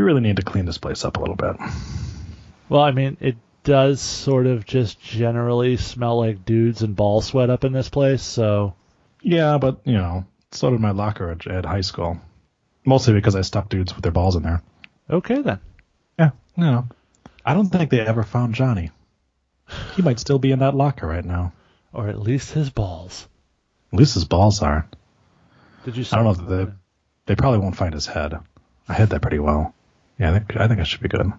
we really need to clean this place up a little bit. Well, I mean, it does sort of just generally smell like dudes and ball sweat up in this place, so. Yeah, but, you know, so did my locker at, at high school. Mostly because I stuck dudes with their balls in there. Okay, then. Yeah, you know. I don't think they ever found Johnny. He might still be in that locker right now. Or at least his balls. At least his balls are. Did you? I don't know if they, they probably won't find his head. I hid that pretty well. Yeah, I think, I think I should be good.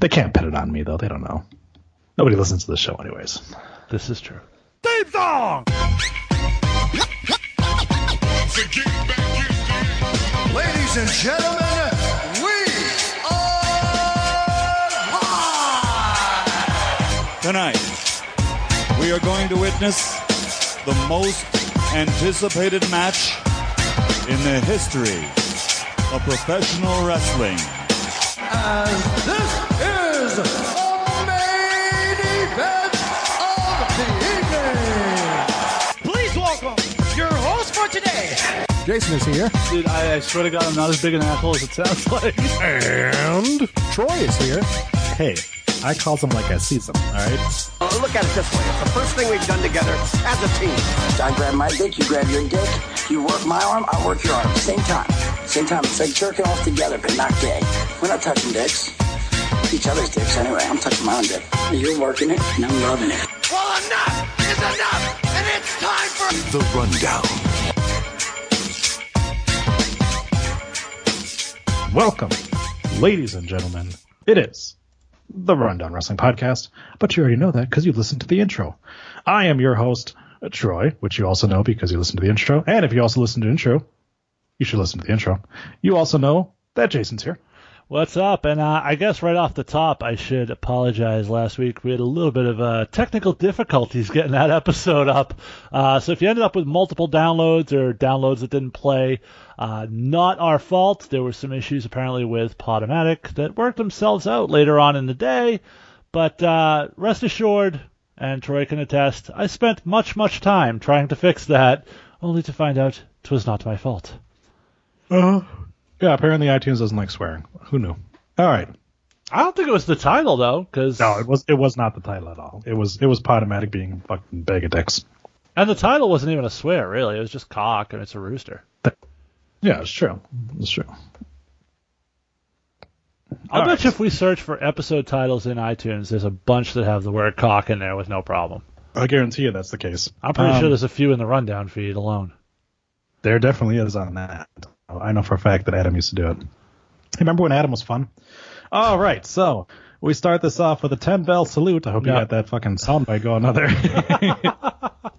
They can't pin it on me though. They don't know. Nobody listens to the show anyways. This is true. Theme song! Ladies and gentlemen, we are live! Tonight, we are going to witness the most anticipated match in the history of professional wrestling. Jason is here. Dude, I, I swear to God, I'm not as big an asshole as it sounds like. And Troy is here. Hey, I call them like I see them. All right. Uh, look at it this way. It's the first thing we've done together as a team. I grab my dick, you grab your dick. You work my arm, I work your arm. Same time. Same time. It's like jerking off together, but not gay. We're not touching dicks. Each other's dicks anyway. I'm touching my own dick. You're working it, and I'm loving it. Well, enough is enough, and it's time for The Rundown. Welcome, ladies and gentlemen. It is the Rundown Wrestling Podcast, but you already know that because you listened to the intro. I am your host, Troy, which you also know because you listened to the intro. And if you also listen to the intro, you should listen to the intro. You also know that Jason's here. What's up? And uh, I guess right off the top, I should apologize. Last week we had a little bit of uh, technical difficulties getting that episode up. Uh, so if you ended up with multiple downloads or downloads that didn't play, uh, not our fault. There were some issues apparently with Podomatic that worked themselves out later on in the day. But uh, rest assured, and Troy can attest, I spent much, much time trying to fix that, only to find out 'twas not my fault. Uh, yeah, apparently iTunes doesn't like swearing. Who knew? All right. I don't think it was the title though, because No, it was it was not the title at all. It was it was Podomatic being fucking bag of dicks. and the title wasn't even a swear really. It was just cock and it's a rooster. Yeah, it's true. It's true. I'll All bet right. you if we search for episode titles in iTunes, there's a bunch that have the word cock in there with no problem. I guarantee you that's the case. I'm pretty Um, sure there's a few in the rundown feed alone. There definitely is on that. I know for a fact that Adam used to do it. Remember when Adam was fun? All right, so we start this off with a 10 bell salute. I hope you got that fucking soundbite going on there.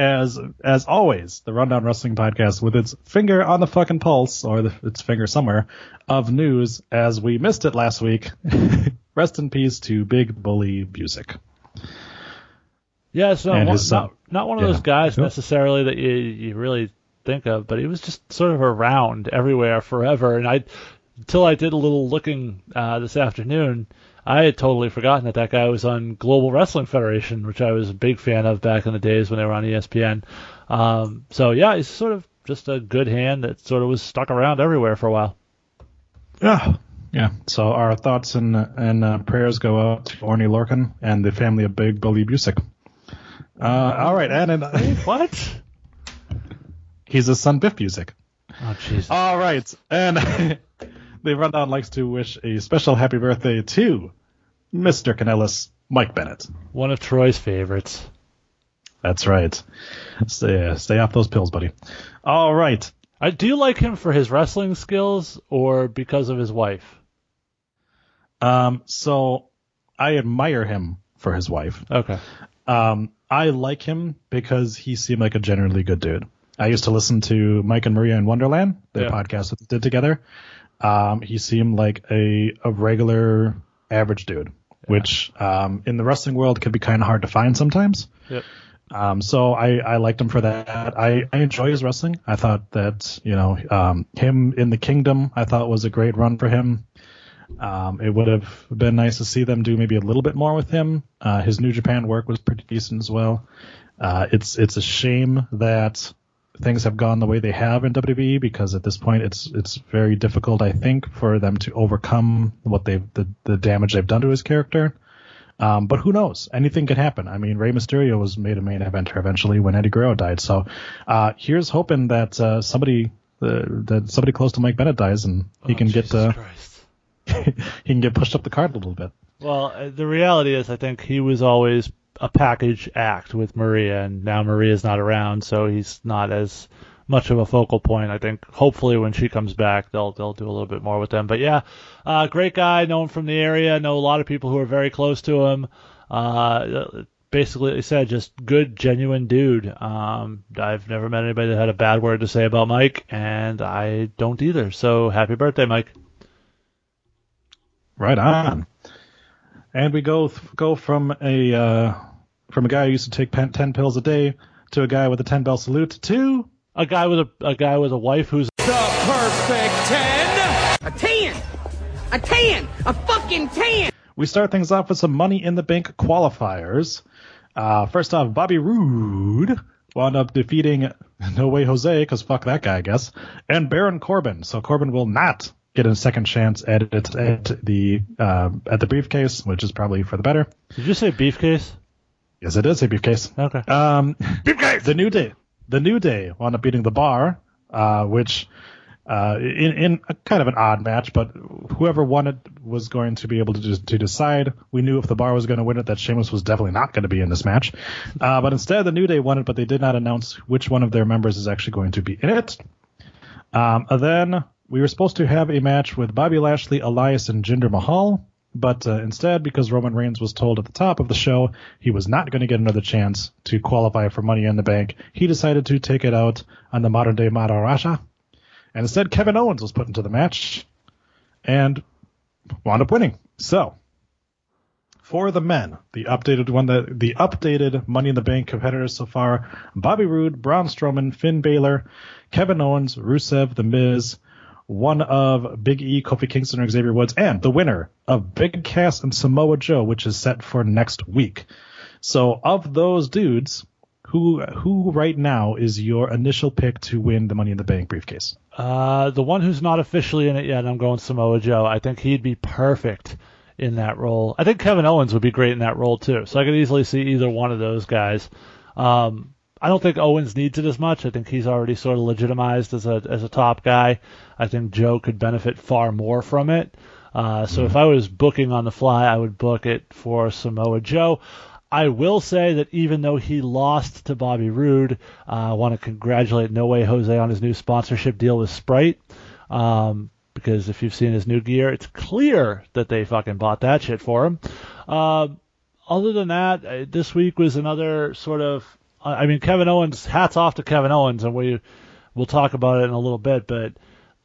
as as always, the Rundown Wrestling Podcast with its finger on the fucking pulse, or the, its finger somewhere, of news as we missed it last week. Rest in peace to Big Bully Busick. Yeah, not one, his not, not one of Yeah. those guys necessarily that you you really think of, but he was just sort of around everywhere forever. And I, until I did a little looking uh, this afternoon, I had totally forgotten that that guy was on Global Wrestling Federation, which I was a big fan of back in the days when they were on ESPN. Um, so yeah, he's sort of just a good hand that sort of was stuck around everywhere for a while. Yeah. Yeah. So our thoughts and and uh, prayers go out to Orny Lorcan and the family of Big Billy Busick. Uh, all right, and, and What? he's his son Biff Busick. Oh jeez. All right, and the rundown likes to wish a special happy birthday to Mr. Kanellis, Mike Bennett. One of Troy's favorites. That's right. Stay uh, stay off those pills, buddy. All right. I, do you like him for his wrestling skills or because of his wife? Um, so I admire him for his wife. Okay. Um, I like him because he seemed like a generally good dude. I used to listen to Mike and Maria in Wonderland, their Yeah. podcast that they did together. Um, he seemed like a, a regular average dude, which um, in the wrestling world can be kind of hard to find sometimes. Yep. Um, so I, I liked him for that. I, I enjoy his wrestling. I thought that, you know, um, him in the kingdom, I thought was a great run for him. Um, it would have been nice to see them do maybe a little bit more with him. Uh, his New Japan work was pretty decent as well. Uh, it's, it's a shame that things have gone the way they have in WWE because at this point it's it's very difficult, I think, for them to overcome what they've the, the damage they've done to his character. Um, but who knows? Anything could happen. I mean, Rey Mysterio was made a main eventer eventually when Eddie Guerrero died. So uh, here's hoping that uh, somebody uh, that somebody close to Mike Bennett dies and he Oh, can get Jesus uh, he can get pushed up the card a little bit. Well, uh, the reality is, I think he was always a package act with Maria, and now Maria's not around, so he's not as much of a focal point. I think hopefully when she comes back, they'll they'll do a little bit more with them. But yeah, uh, great guy, know him from the area, know a lot of people who are very close to him. Uh, basically, like I said, just good, genuine dude. Um, I've never met anybody that had a bad word to say about Mike, and I don't either. So happy birthday, Mike. Right on. And we go go from a uh, from a guy who used to take pen, ten pills a day to a guy with a ten bell salute to A guy with a a guy with a wife who's the perfect 10! A 10! A ten, a fucking 10! we start things off with some Money in the Bank qualifiers. Uh, first off, Bobby Roode wound up defeating No Way Jose because fuck that guy, I guess, and Baron Corbin. So Corbin will not get a second chance at it at the uh, at the briefcase, which is probably for the better. Did you say beefcase? Yes, it is a briefcase. Okay. Um, the new day, the new day wound up beating the bar, uh, which uh, in in a kind of an odd match, but whoever won it was going to be able to to decide. We knew if the bar was going to win it, that Sheamus was definitely not going to be in this match. Uh, but instead, the new day won it, but they did not announce which one of their members is actually going to be in it. Um, and then we were supposed to have a match with Bobby Lashley, Elias, and Jinder Mahal. But uh, instead, because Roman Reigns was told at the top of the show he was not going to get another chance to qualify for Money in the Bank, he decided to take it out on the modern day Maharaja. And instead, Kevin Owens was put into the match and wound up winning. So, for the men, the updated one, the, the updated Money in the Bank competitors so far: Bobby Roode, Braun Strowman, Finn Balor, Kevin Owens, Rusev, The Miz, one of Big E, Kofi Kingston, or Xavier Woods, and the winner of Big Cass and Samoa Joe, which is set for next week. So, of those dudes, who who right now is your initial pick to win the Money in the Bank briefcase? Uh, the one who's not officially in it yet, I'm going Samoa Joe. I think he'd be perfect in that role. I think Kevin Owens would be great in that role too. So I could easily see either one of those guys. Um, I don't think Owens needs it as much. I think he's already sort of legitimized as a as a top guy. I think Joe could benefit far more from it. Uh, so if I was booking on the fly, I would book it for Samoa Joe. I will say that even though he lost to Bobby Roode, uh, I want to congratulate No Way Jose on his new sponsorship deal with Sprite. Um, because if you've seen his new gear, it's clear that they fucking bought that shit for him. Uh, other than that, uh, this week was another sort of. I mean, Kevin Owens. Hats off to Kevin Owens, and we we'll talk about it in a little bit. But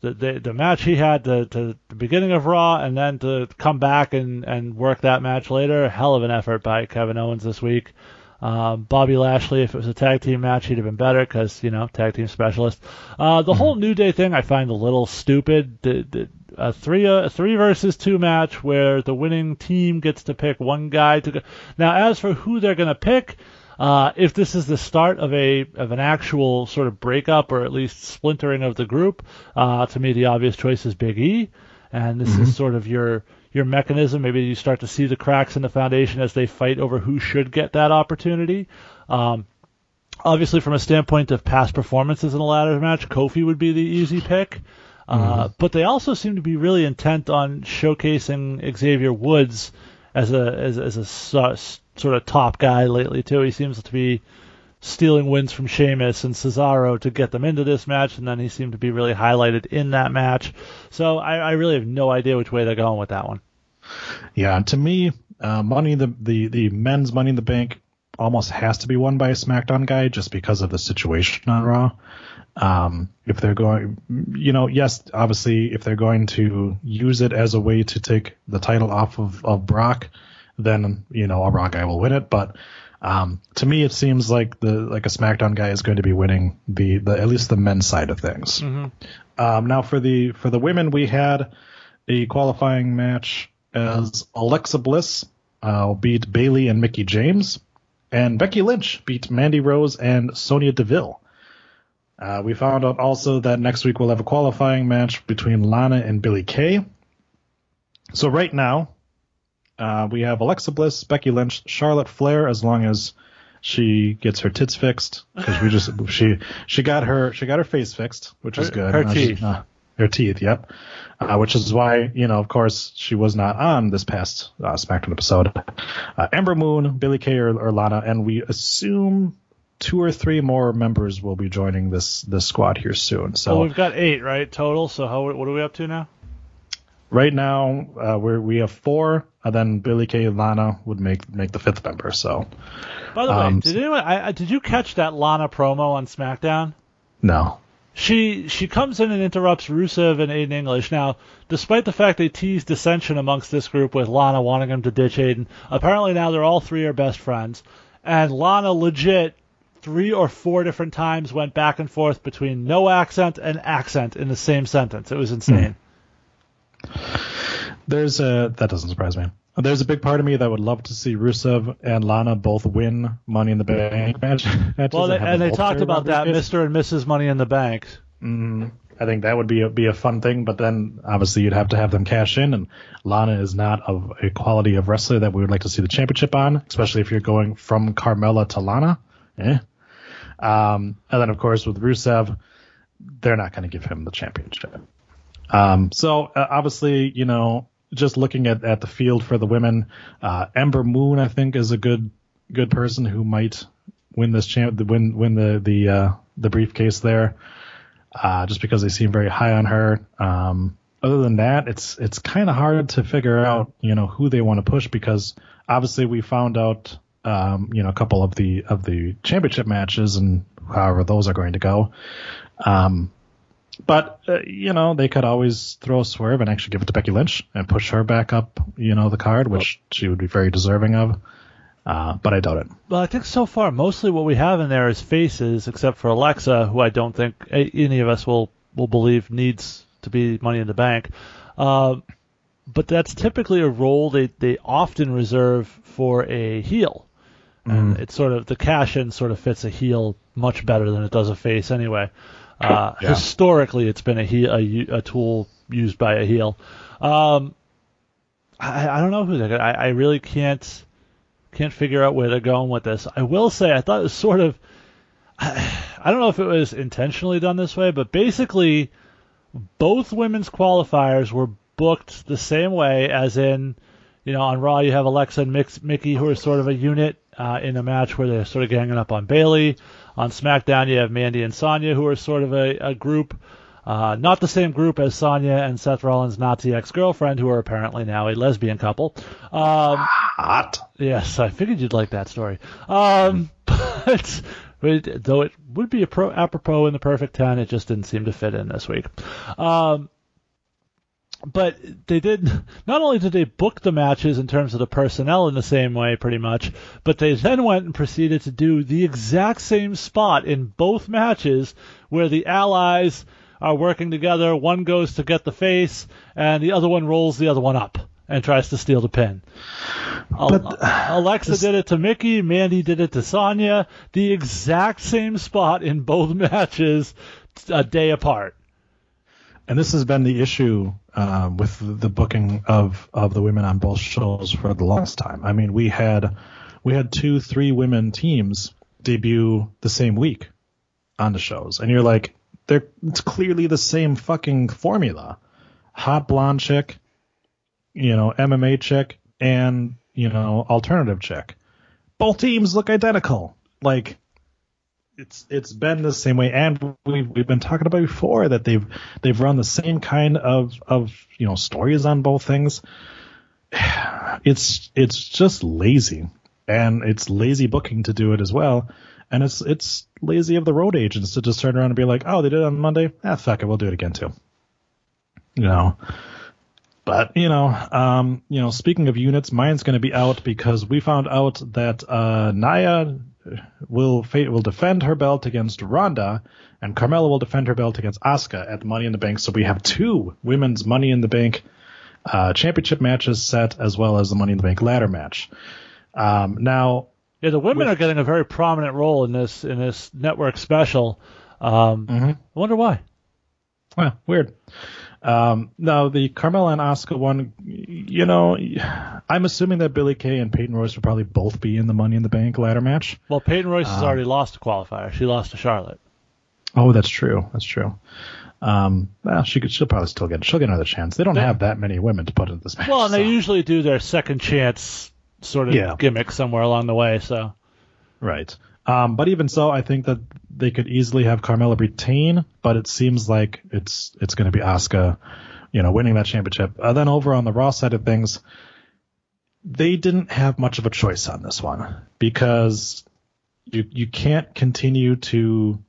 the the, the match he had to, to the beginning of Raw, and then to come back and and work that match later, hell of an effort by Kevin Owens this week. Um, Bobby Lashley, if it was a tag team match, he'd have been better because you know tag team specialist. Uh, the whole New Day thing I find a little stupid. The, the, a three a three versus two match where the winning team gets to pick one guy to go. Now, as for who they're gonna pick, uh, if this is the start of a of an actual sort of breakup or at least splintering of the group, uh, to me the obvious choice is Big E, and this is sort of your your mechanism. Maybe you start to see the cracks in the foundation as they fight over who should get that opportunity. Um, obviously, from a standpoint of past performances in a ladder match, Kofi would be the easy pick. Uh, but they also seem to be really intent on showcasing Xavier Woods as a as, as a sort of top guy lately too. He seems to be stealing wins from Sheamus and Cesaro to get them into this match, and then he seemed to be really highlighted in that match. So I, I really have no idea which way they're going with that one. Yeah, to me, uh, money the, the the men's Money in the Bank almost has to be won by a SmackDown guy just because of the situation on Raw. Um, if they're going, you know, yes, obviously, if they're going to use it as a way to take the title off of, of Brock, then you know a Raw guy will win it. But um, to me, it seems like the like a SmackDown guy is going to be winning the, the at least the men's side of things. Um, now for the for the women, we had a qualifying match as Alexa Bliss uh, beat Bayley and Mickie James, and Becky Lynch beat Mandy Rose and Sonya Deville. Uh, we found out also that next week we'll have a qualifying match between Lana and Billie Kay. So right now, uh, we have Alexa Bliss, Becky Lynch, Charlotte Flair, as long as she gets her tits fixed because we just she she got her she got her face fixed, which is good. her Uh, she- teeth. uh, her teeth, yep. Uh, which is why you know, of course, she was not on this past uh, SmackDown episode. Uh, Ember Moon, Billie Kay, or, or Lana, and we assume two or three more members will be joining this this squad here soon. So So we've got eight, right, total. So how what are we up to now? Right now uh, we we have four, and then Billie Kay and Lana would make make the fifth member. So By the way, Um, did anyone? I, I, did you catch that Lana promo on SmackDown? no, She she comes in and interrupts Rusev and Aiden English. Now, despite the fact they teased dissension amongst this group with Lana wanting him to ditch Aiden, apparently now they're all three are best friends, and Lana legit three or four different times went back and forth between no accent and accent in the same sentence. It was insane. There's a that doesn't surprise me. There's a big part of me that would love to see Rusev and Lana both win Money in the Bank match. Well, they, and they talked about that. Mr. and Mrs. Money in the Bank. I think that would be a, be a fun thing, but then obviously you'd have to have them cash in, and Lana is not of a quality of wrestler that we would like to see the championship on, especially if you're going from Carmella to Lana. Eh. Um, and then of course with Rusev, they're not going to give him the championship. Um, so uh, obviously, you know, just looking at, at the field for the women, uh, Ember Moon, I think, is a good good person who might win this champ, win win the the uh, the briefcase there uh, just because they seem very high on her. Um, other than that, it's it's kind of hard to figure out, you know, who they want to push because obviously we found out, um, you know, a couple of the of the championship matches and however those are going to go. Um, but uh, you know, they could always throw a swerve and actually give it to Becky Lynch and push her back up, you know, the card, which she would be very deserving of. Uh, but I doubt it. Well, I think so far mostly what we have in there is faces, except for Alexa, who I don't think any of us will will believe needs to be Money in the Bank. Uh, but that's typically a role they they often reserve for a heel, and it's sort of the cash in sort of fits a heel much better than it does a face anyway. Uh, Yeah. Historically, it's been a, heel, a a tool used by a heel. Um, I, I don't know who they're. I, I really can't can't figure out where they're going with this. I will say I thought it was sort of I don't know if it was intentionally done this way, but basically both women's qualifiers were booked the same way as in you know on Raw you have Alexa and Mix, Mickie who are sort of a unit uh, in a match where they're sort of ganging up on Bayley. On SmackDown you have Mandy and Sonya who are sort of a, a group. Uh, not the same group as Sonya and Seth Rollins' Nazi ex-girlfriend, who are apparently now a lesbian couple. Um, Hot. Yes, I figured you'd like that story. Um, but, but though it would be a pro, apropos in the perfect ten, it just didn't seem to fit in this week. Um, but they did not only did they book the matches in terms of the personnel in the same way, pretty much, but they then went and proceeded to do the exact same spot in both matches where the allies are working together. One goes to get the face, and the other one rolls the other one up and tries to steal the pin. Al- uh, Alexa did it to Mickie. Mandy did it to Sonya. The exact same spot in both matches, a day apart. And this has been the issue uh, with the booking of, of the women on both shows for the longest time. I mean, we had we had two, three women teams debut the same week on the shows, and you're like, they're it's clearly the same fucking formula: hot blonde chick, you know, MMA chick, and you know, alternative chick. Both teams look identical. Like it's it's been the same way, and we've we've been talking about before that they've they've run the same kind of of you know stories on both things. It's it's just lazy, and it's lazy booking to do it as well, and it's it's lazy of the road agents to just turn around and be like, oh, they did it on Monday, ah, fuck it, we'll do it again too. You know, but you know, um, you know, speaking of units, mine's going to be out because we found out that uh, Nia will fa- will defend her belt against Ronda, and Carmella will defend her belt against Asuka at Money in the Bank. So we have two women's Money in the Bank uh, championship matches set, as well as the Money in the Bank ladder match. Um, now, Yeah, the women are getting a very prominent role in this in this network special. Um, Mm-hmm. I wonder why. Well, weird. Um, now the Carmella and Asuka one, you know, I'm assuming that Billie Kay and Peyton Royce will probably both be in the Money in the Bank ladder match. Well, Peyton Royce has Um, already lost a qualifier. She lost to Charlotte. Oh, that's true. That's true. Um, well, she could. She'll probably still get. She'll get another chance. They don't They- have that many women to put in this match. Well, and they usually do their second chance sort of Yeah. gimmick somewhere along the way. So Right. Um, but even so, I think that they could easily have Carmella retain, but it seems like it's it's going to be Asuka, you know, winning that championship. Uh, then over on the Raw side of things, they didn't have much of a choice on this one because you you can't continue to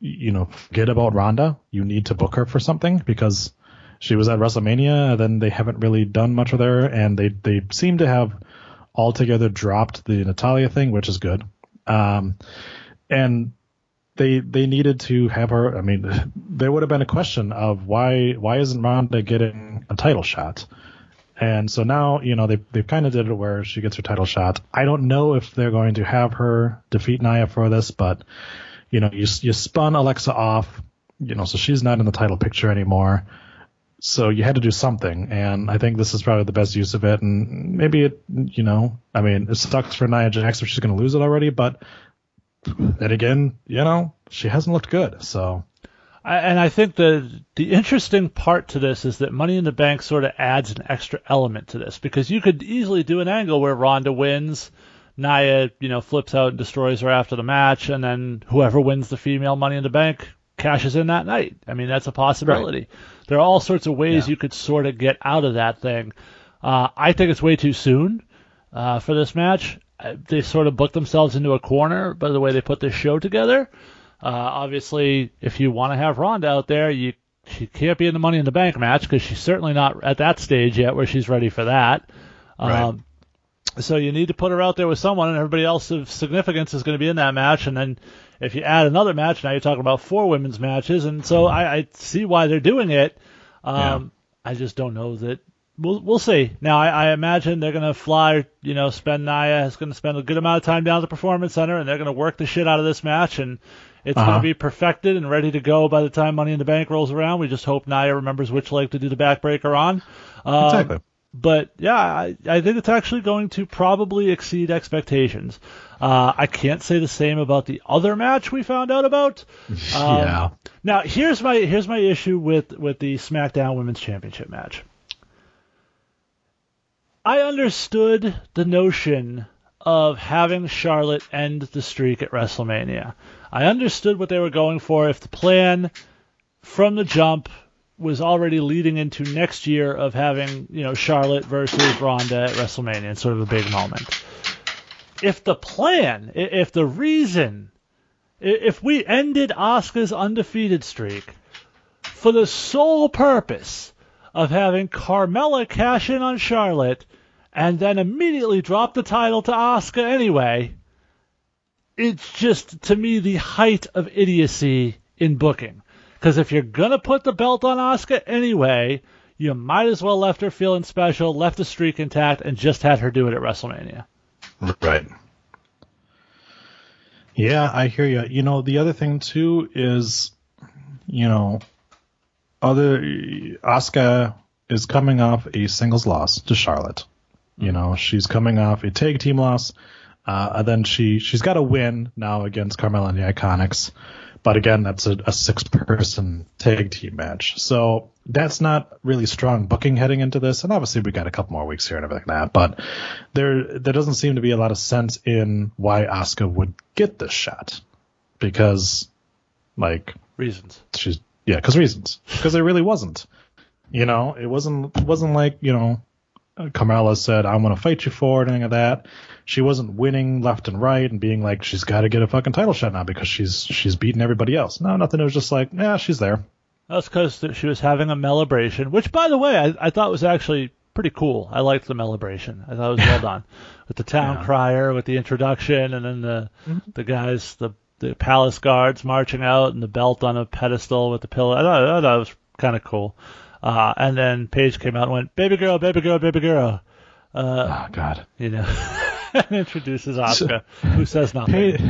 you know forget about Ronda. You need to book her for something because she was at WrestleMania. And then they haven't really done much with her, and they they seem to have altogether dropped the Natalya thing, which is good. Um, and they they needed to have her. I mean, there would have been a question of why why isn't Ronda getting a title shot? And so now, you know, they they've kind of did it where she gets her title shot. I don't know if they're going to have her defeat Nia for this, but you know, you you spun Alexa off, you know, so she's not in the title picture anymore. So you had to do something, and I think this is probably the best use of it. And maybe it, you know, I mean, it sucks for Nia Jax if she's going to lose it already, but then again, you know, she hasn't looked good. So I, and I think the the interesting part to this is that Money in the Bank sort of adds an extra element to this because you could easily do an angle where Ronda wins, Nia you know flips out and destroys her after the match, and then whoever wins the female Money in the Bank cashes in that night. I mean that's a possibility. There are all sorts of ways Yeah. you could sort of get out of that thing. Uh, I think it's way too soon uh, for this match. Uh, They sort of booked themselves into a corner by the way they put this show together. Uh, obviously, if you want to have Ronda out there, you she can't be in the Money in the Bank match because she's certainly not at that stage yet where she's ready for that. Um, So you need to put her out there with someone, and everybody else of significance is going to be in that match. And then if you add another match, now you're talking about four women's matches. And so I, I see why they're doing it. Um, I just don't know that. We'll we'll see. Now I, I imagine they're gonna fly. You know, spend Nia is gonna spend a good amount of time down at the performance center, and they're gonna work the shit out of this match, and it's Uh-huh. gonna be perfected and ready to go by the time Money in the Bank rolls around. We just hope Nia remembers which leg to do the backbreaker on. Um, exactly. but yeah, I, I think it's actually going to probably exceed expectations. Uh, I can't say the same about the other match we found out about. Um, yeah. Now here's my here's my issue with with the SmackDown Women's Championship match. I understood the notion of having Charlotte end the streak at WrestleMania. I understood what they were going for if the plan from the jump was already leading into next year of having, you know, Charlotte versus Ronda at WrestleMania. Sort of a big moment. If the plan, if the reason, if we ended Asuka's undefeated streak for the sole purpose of having Carmella cash in on Charlotte and then immediately drop the title to Asuka anyway, it's just to me the height of idiocy in booking. Because if you're gonna put the belt on Asuka anyway, you might as well left her feeling special, left the streak intact, and just had her do it at WrestleMania. Right. Yeah, I hear you. You know, the other thing too is, you know, other Asuka is coming off a singles loss to Charlotte. You know, she's coming off a tag team loss. Uh, and then she she's got a win now against Carmella and the Iconics, but again, that's a, a six person tag team match. So that's not really strong booking heading into this. And obviously, we got a couple more weeks here and everything like that. But there there doesn't seem to be a lot of sense in why Asuka would get this shot because, like, Reasons. she's yeah, because reasons. Because there really wasn't. You know, it wasn't it wasn't like you know, Carmella said I want to fight you for it, anything of that. She wasn't winning left and right and being like she's got to get a fucking title shot now because she's she's beating everybody else. No, nothing. It was just like yeah, she's there. That's because she was having a celebration, which, by the way, I, I thought was actually pretty cool. I liked the celebration. I thought it was well done with the town Yeah. crier, with the introduction, and then the mm-hmm. the guys, the the palace guards marching out, and the belt on a pedestal with the pillow. I thought, I thought that was kind of cool. Uh, and then Paige came out and went, "Baby girl, baby girl, baby girl," uh, Oh God. you know, and introduces Asuka, who says nothing. Paige,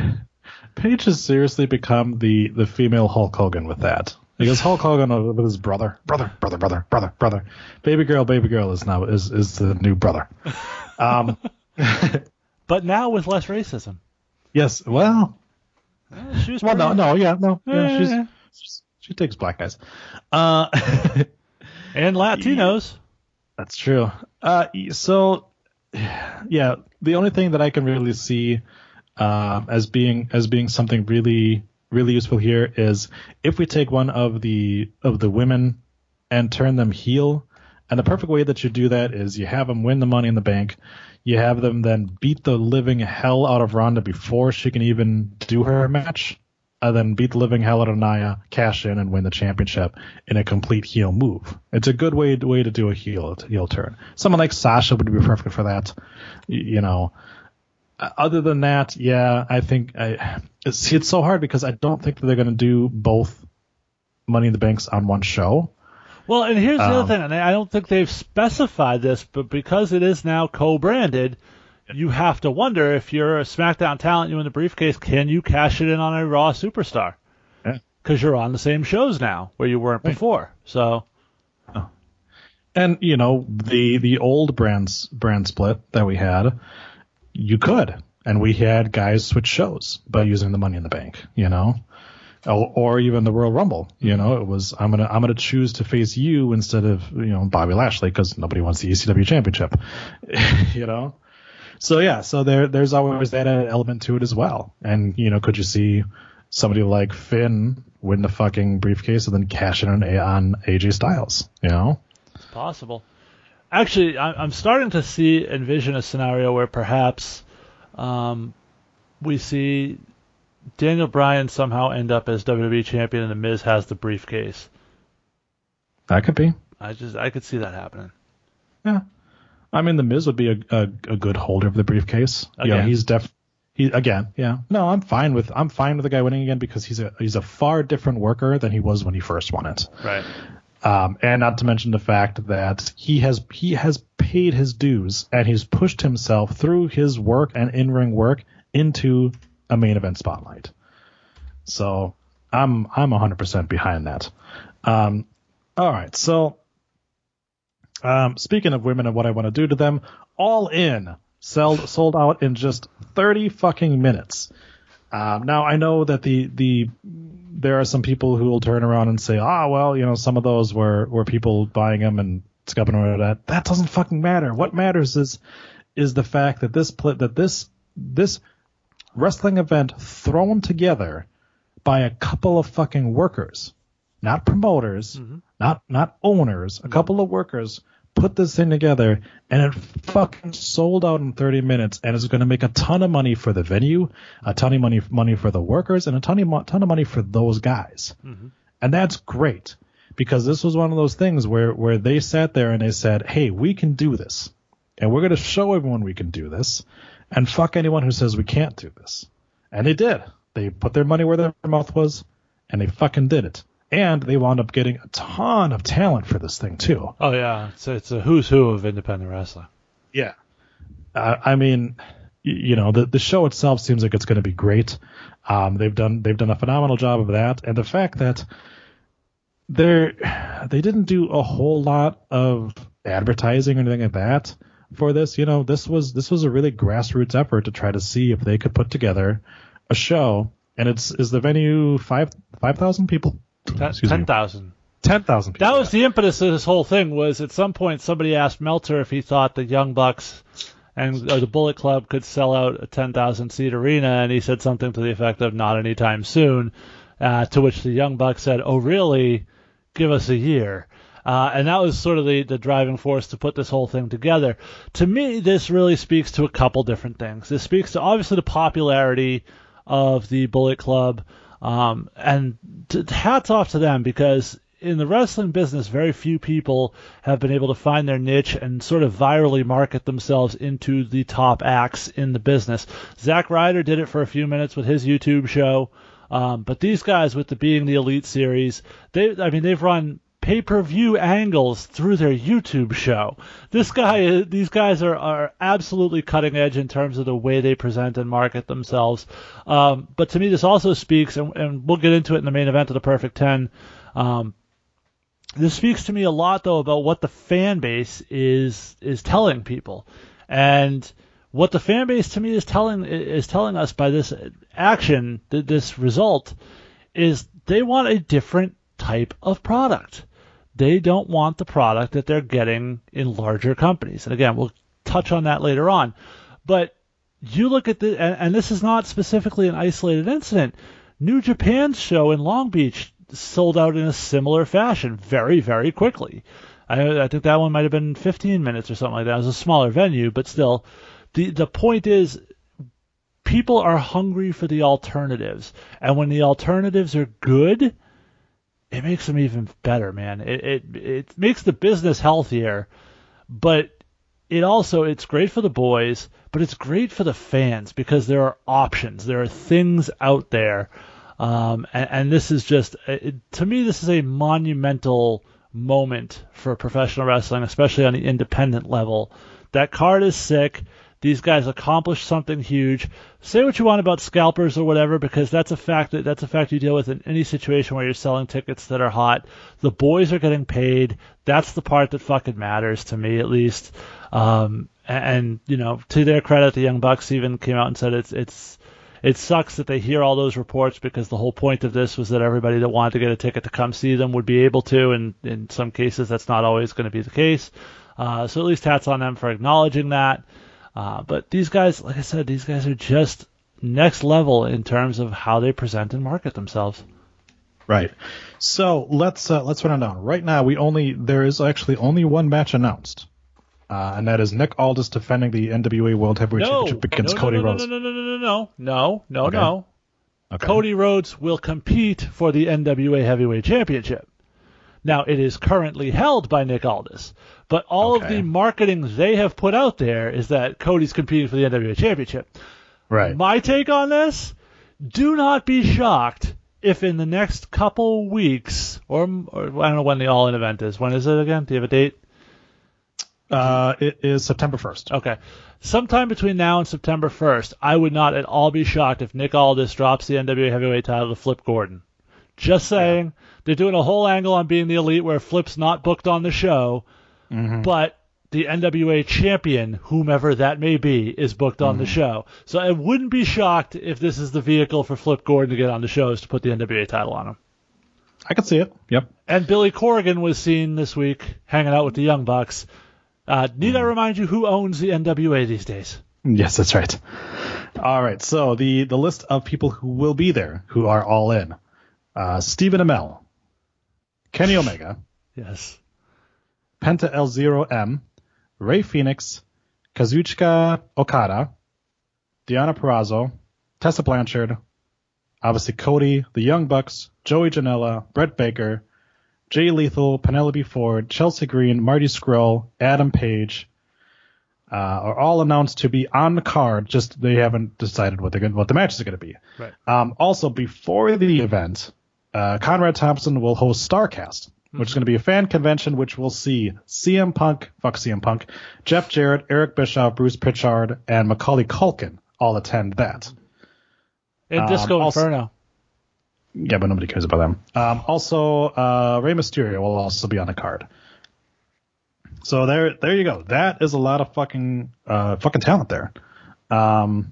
Paige has seriously become the the female Hulk Hogan with that. Because Hulk Hogan with his brother, brother, brother, brother, brother, brother, baby girl, baby girl is now is is the new brother. Um, But now with less racism. yes, well, Uh, She was well, no, no, yeah, no, yeah, she's, she's she takes black guys. Uh, And Latinos. That's true. Uh, so, yeah, the only thing that I can really see uh, as being as being something really really useful here is if we take one of the of the women and turn them heel. And the perfect way that you do that is you have them win the Money in the Bank. You have them then beat the living hell out of Ronda before she can even do her match. And then beat the living hell out of Nia, cash in, and win the championship in a complete heel move. It's a good way way to do a heel heel turn. Someone like Sasha would be perfect for that. You know, Uh, other than that, yeah, I think I it's, it's so hard because I don't think that they're going to do both Money in the Banks on one show. Well, and here's the Um, other thing, and I don't think they've specified this, but because it is now co-branded, you have to wonder if you're a SmackDown talent, you in the briefcase, can you cash it in on a Raw superstar? Yeah. Because you're on the same shows now where you weren't before. So And you know the the old brands brand split that we had, you could, and we had guys switch shows by using the Money in the Bank. You know, or, even the Royal Rumble. You know, it was I'm gonna I'm gonna choose to face you instead of you know Bobby Lashley because nobody wants the ECW championship. you know, so yeah, so there there's always that element to it as well. And you know, could you see somebody like Finn win the fucking briefcase and then cash in on, on AJ Styles? You know. it's possible. Actually, I'm starting to see, envision a scenario where perhaps um, we see Daniel Bryan somehow end up as WWE champion and The Miz has the briefcase. That could be. I just, I could see that happening. Yeah. I mean, the Miz would be a, a, a good holder of the briefcase. You know, he's def. He again, yeah. No, I'm fine with I'm fine with the guy winning again because he's a he's a far different worker than he was when he first won it. Right. Um, and not to mention the fact that he has he has paid his dues and he's pushed himself through his work and in ring work into a main event spotlight. So I'm I'm 100% behind that. Um, all right, so um, speaking of women and what I want to do to them, All In sold sold out in just 30 fucking minutes. Um, now I know that the the there are some people who will turn around and say, ah, well, you know, some of those were were people buying them and scupping over that. That doesn't fucking matter. What matters is is the fact that this pl- that this this wrestling event thrown together by a couple of fucking workers, not promoters, mm-hmm. not not owners, a couple of workers put this thing together and it fucking sold out in 30 minutes and it's going to make a ton of money for the venue, a ton of money money for the workers and a ton of ton of money for those guys. Mm-hmm. And that's great because this was one of those things where where they sat there and they said, "Hey, we can do this. And we're going to show everyone we can do this and fuck anyone who says we can't do this." And they did. They put their money where their mouth was and they fucking did it. And they wound up getting a ton of talent for this thing too. Oh yeah, it's it's a who's who of independent wrestling. Yeah. Uh, I mean, you know, the the show itself seems like it's going to be great. Um, they've done they've done a phenomenal job of that, and the fact that they're they didn't do a whole lot of advertising or anything like that for this. You know, this was this was a really grassroots effort to try to see if they could put together a show. And it's is the venue five five thousand people? Excuse. Ten thousand. Ten thousand people. That was the impetus of this whole thing. Was at some point somebody asked Meltzer if he thought the Young Bucks and the Bullet Club could sell out a ten thousand seat arena, and he said something to the effect of "not anytime soon." Uh, to which the Young Bucks said, "Oh really? Give us a year." Uh, and that was sort of the, the driving force to put this whole thing together. To me, this really speaks to a couple different things. This speaks to obviously the popularity of the Bullet Club, um, and t- hats off to them because in the wrestling business, very few people have been able to find their niche and sort of virally market themselves into the top acts in the business. Zack Ryder did it for a few minutes with his YouTube show. Um, but these guys with the Being the Elite series, they, I mean, they've run pay-per-view angles through their YouTube show. This guy, these guys are, are absolutely cutting edge in terms of the way they present and market themselves. Um, but to me, this also speaks, and, and, we'll get into it in the main event of the Perfect Ten. Um, this speaks to me a lot, though, about what the fan base is is telling people, and what the fan base to me is telling is telling us by this action, this result, is they want a different type of product. They don't want the product that they're getting in larger companies. And again, we'll touch on that later on. But you look at the, and, and this is not specifically an isolated incident. New Japan's show in Long Beach sold out in a similar fashion very, very quickly. I, I think that one might have been 15 minutes or something like that. It was a smaller venue, but still the the point is people are hungry for the alternatives, and when the alternatives are good, it makes them even better, man. It it it makes the business healthier, but it also it's great for the boys, but it's great for the fans because there are options, there are things out there, um, and, and this is just it, to me this is a monumental moment for professional wrestling, especially on the independent level. That card is sick. These guys accomplished something huge. Say what you want about scalpers or whatever, because that's a fact that that's a fact you deal with in any situation where you're selling tickets that are hot. The boys are getting paid. That's the part that fucking matters to me, at least. Um, and, you know, to their credit, the Young Bucks even came out and said it's it's it sucks that they hear all those reports because the whole point of this was that everybody that wanted to get a ticket to come see them would be able to, and in some cases that's not always going to be the case. Uh, so at least hats on them for acknowledging that. Uh, but these guys, like I said, these guys are just next level in terms of how they present and market themselves. Right. So let's uh, let's run it down. Right now, we only there is actually only one match announced, uh, and that is Nick Aldis defending the NWA World Heavyweight no, Championship against no, Cody no, Rhodes. No, no, no, no, no, no, no, no, okay. no. Okay. Cody Rhodes will compete for the NWA Heavyweight Championship. Now, it is currently held by Nick Aldis, but all Okay. of the marketing they have put out there is that Cody's competing for the NWA Championship. Right. My take on this: Do not be shocked if in the next couple weeks, or, or I don't know when the All In event is. When is it again? Do you have a date? Uh, it is September 1st. Okay. Sometime between now and September 1st, I would not at all be shocked if Nick Aldis drops the NWA Heavyweight title to Flip Gordon. Just saying. They're doing a whole angle on being the elite where Flip's not booked on the show, mm-hmm. but the NWA champion, whomever that may be, is booked on the mm-hmm. show. So I wouldn't be shocked if this is the vehicle for Flip Gordon to get on the shows to put the NWA title on him. I can see it. Yep. And Billy Corgan was seen this week hanging out with the Young Bucks. Uh, need I mm-hmm. remind you who owns the NWA these days? Yes, that's right. All right. So the the list of people who will be there, who are all in: uh, Stephen Amell, Kenny Omega, Yes. Penta L0M, Rey Fenix, Kazuchika Okada, Diana Perrazzo, Tessa Blanchard, obviously Cody, the Young Bucks, Joey Janela, Britt Baker, Jay Lethal, Penelope Ford, Chelsea Green, Marty Scurll, Adam Page, uh, are all announced to be on the card. Just they haven't decided what they're gonna, what the matches are going to be. Right. Um, also, before the event, uh, Conrad Thompson will host Starcast, which is going to be a fan convention, which will see CM Punk, fuck CM Punk, Jeff Jarrett, Eric Bischoff, Bruce Prichard, and Macaulay Culkin all attend that. And Um, Disco also- Inferno. Yeah, but nobody cares about them. Um, also, uh, Rey Mysterio will also be on the card. So there, there you go. That is a lot of fucking, uh, fucking talent there. Um,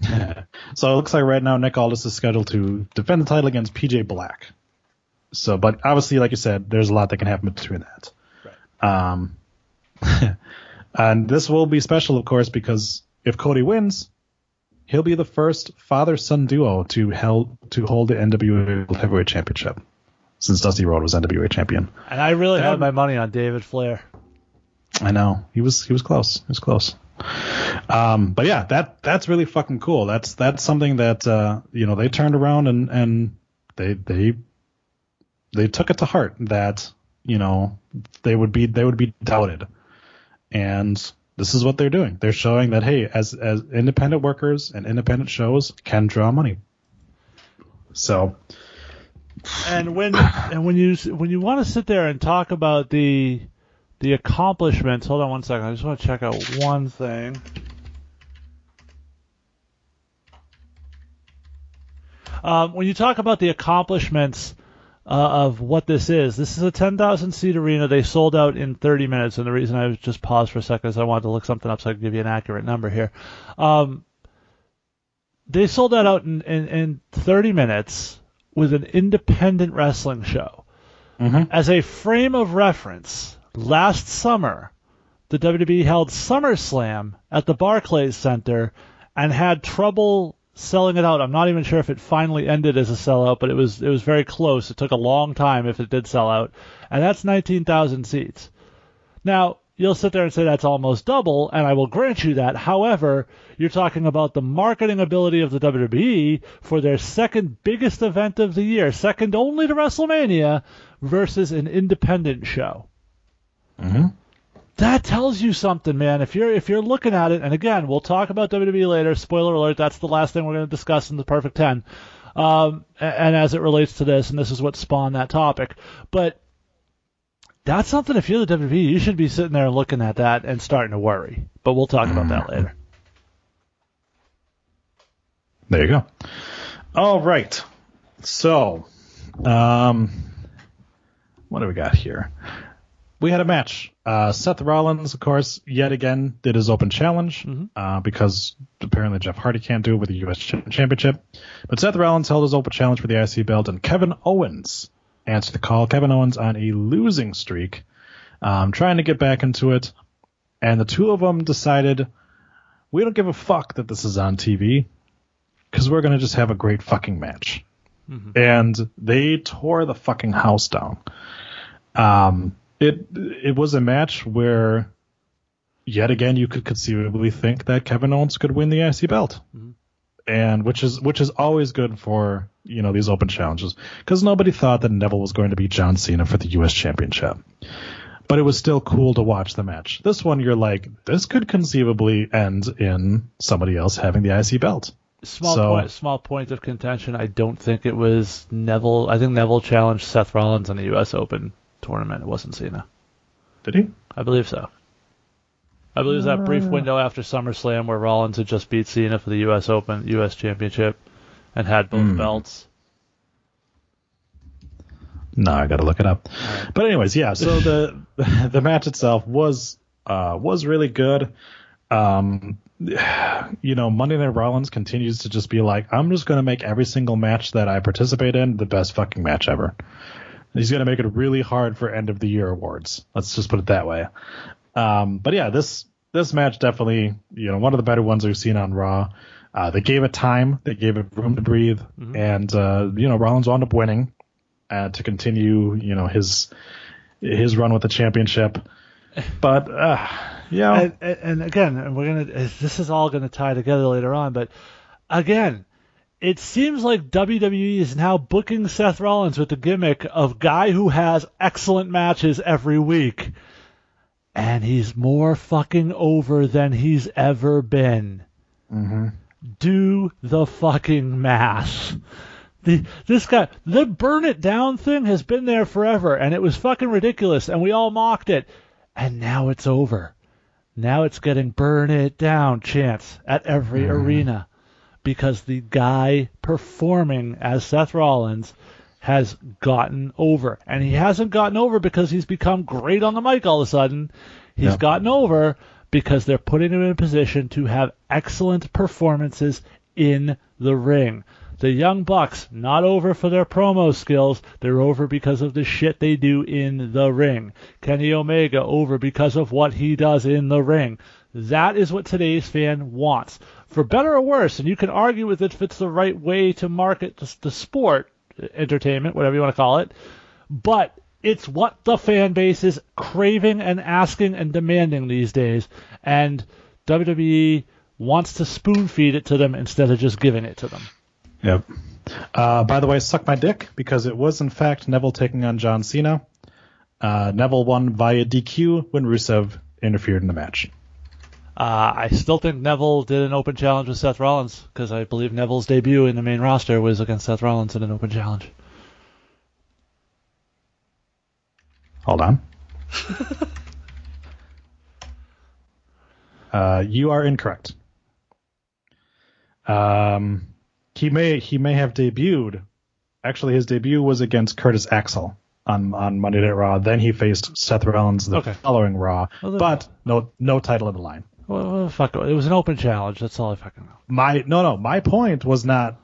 so it looks like right now Nick Aldis is scheduled to defend the title against PJ Black. So, but obviously, like you said, there's a lot that can happen between that. Right. Um, and this will be special, of course, because if Cody wins, he'll be the first father-son duo to held to hold the NWA World Heavyweight Championship since Dusty Rhodes was NWA champion. And I really had my money on David Flair. I know he was he was close. He was close. Um, but yeah, that that's really fucking cool. That's that's something that uh, you know they turned around and and they they they took it to heart that you know they would be they would be doubted, and this is what they're doing. They're showing that hey, as as independent workers and independent shows can draw money. So and when and when you when you want to sit there and talk about the the accomplishments, hold on one second. I just want to check out one thing. Um, when you talk about the accomplishments uh, of what this is, this is a 10,000 seat arena. They sold out in 30 minutes, and the reason I just paused for a second is I wanted to look something up so I could give you an accurate number here. Um, they sold that out in, in, in 30 minutes with an independent wrestling show. Mm-hmm. As a frame of reference, last summer, the WWE held SummerSlam at the Barclays Center and had trouble selling it out. I'm not even sure if it finally ended as a sellout, but it was it was very close. It took a long time if it did sell out, and that's 19,000 seats. Now you'll sit there and say that's almost double, and I will grant you that. However, you're talking about the marketing ability of the WWE for their second biggest event of the year, second only to WrestleMania, versus an independent show. Mm-hmm. That tells you something, man. If you're if you're looking at it, and again, we'll talk about WWE later. Spoiler alert: that's the last thing we're going to discuss in the Perfect Ten, um, and as it relates to this, and this is what spawned that topic. But that's something. If you're the WWE, you should be sitting there looking at that and starting to worry. But we'll talk about that later. There you go. All right. So, um, what do we got here? We had a match. Uh, Seth Rollins, of course, yet again did his open challenge uh, because apparently Jeff Hardy can't do it with the U.S. Championship. But Seth Rollins held his open challenge for the IC belt, and Kevin Owens answered the call. Kevin Owens on a losing streak, um, trying to get back into it, and the two of them decided we don't give a fuck that this is on TV because we're gonna just have a great fucking match. And they tore the fucking house down. Um, it it was a match where, yet again, you could conceivably think that Kevin Owens could win the IC belt, mm-hmm. and which is which is always good for you know these open challenges because nobody thought that Neville was going to beat John Cena for the U.S. Championship. But it was still cool to watch the match. This one, you're like, this could conceivably end in somebody else having the IC belt. Small So- point, small point of contention. I don't think it was Neville. I think Neville challenged Seth Rollins in the U.S. Open tournament. It wasn't Cena. Did he? I believe so. I believe it was that brief window after SummerSlam where Rollins had just beat Cena for the U.S. Open, U.S. Championship, and had both belts. No, I gotta look it up. But anyways, yeah. So the the match itself was uh, was really good. Um, you know, Monday Night Rollins continues to just be like, I'm just gonna make every single match that I participate in the best fucking match ever. He's gonna make it really hard for end of the year awards. Let's just put it that way. Um, but yeah, this this match definitely, you know, one of the better ones we've seen on Raw. Uh, they gave it time, they gave it room to breathe, and uh, you know, Rollins wound up winning uh, to continue, you know, his his run with the championship. But uh, yeah, And, and, and again, and we're gonna. This is all gonna tie together later on, but again, it seems like WWE is now booking Seth Rollins with the gimmick of guy who has excellent matches every week, and he's more fucking over than he's ever been. Mm-hmm. Do the fucking mass. The, this guy, the burn it down thing has been there forever, and it was fucking ridiculous, and we all mocked it, and now it's over. Now it's getting burn it down chants at every mm-hmm. arena because the guy performing as Seth Rollins has gotten over. And he hasn't gotten over because he's become great on the mic all of a sudden. He's Yep. gotten over because they're putting him in a position to have excellent performances in the ring. The Young Bucks, not over for their promo skills, they're over because of the shit they do in the ring. Kenny Omega over because of what he does in the ring. That is what today's fan wants. For better or worse, and you can argue with it if it's the right way to market the, sport, entertainment, whatever you want to call it, but it's what the fan base is craving and asking and demanding these days. And WWE wants to spoon feed it to them instead of just giving it to them. Yep. Uh, by the way, suck my dick because it was in fact Neville taking on John Cena. Uh, Neville won via DQ when Rusev interfered in the match. Uh, I still think Neville did an open challenge with Seth Rollins because I believe Neville's debut in the main roster was against Seth Rollins in an open challenge. Hold on. uh, you are incorrect. Um, he may he may have debuted. Actually, his debut was against Curtis Axel on on Monday Night Raw. Then he faced Seth Rollins the Okay. following Raw, Well, but no no title in the line. Well, fuck it. Was an open challenge. That's all I fucking know. My no no my point was not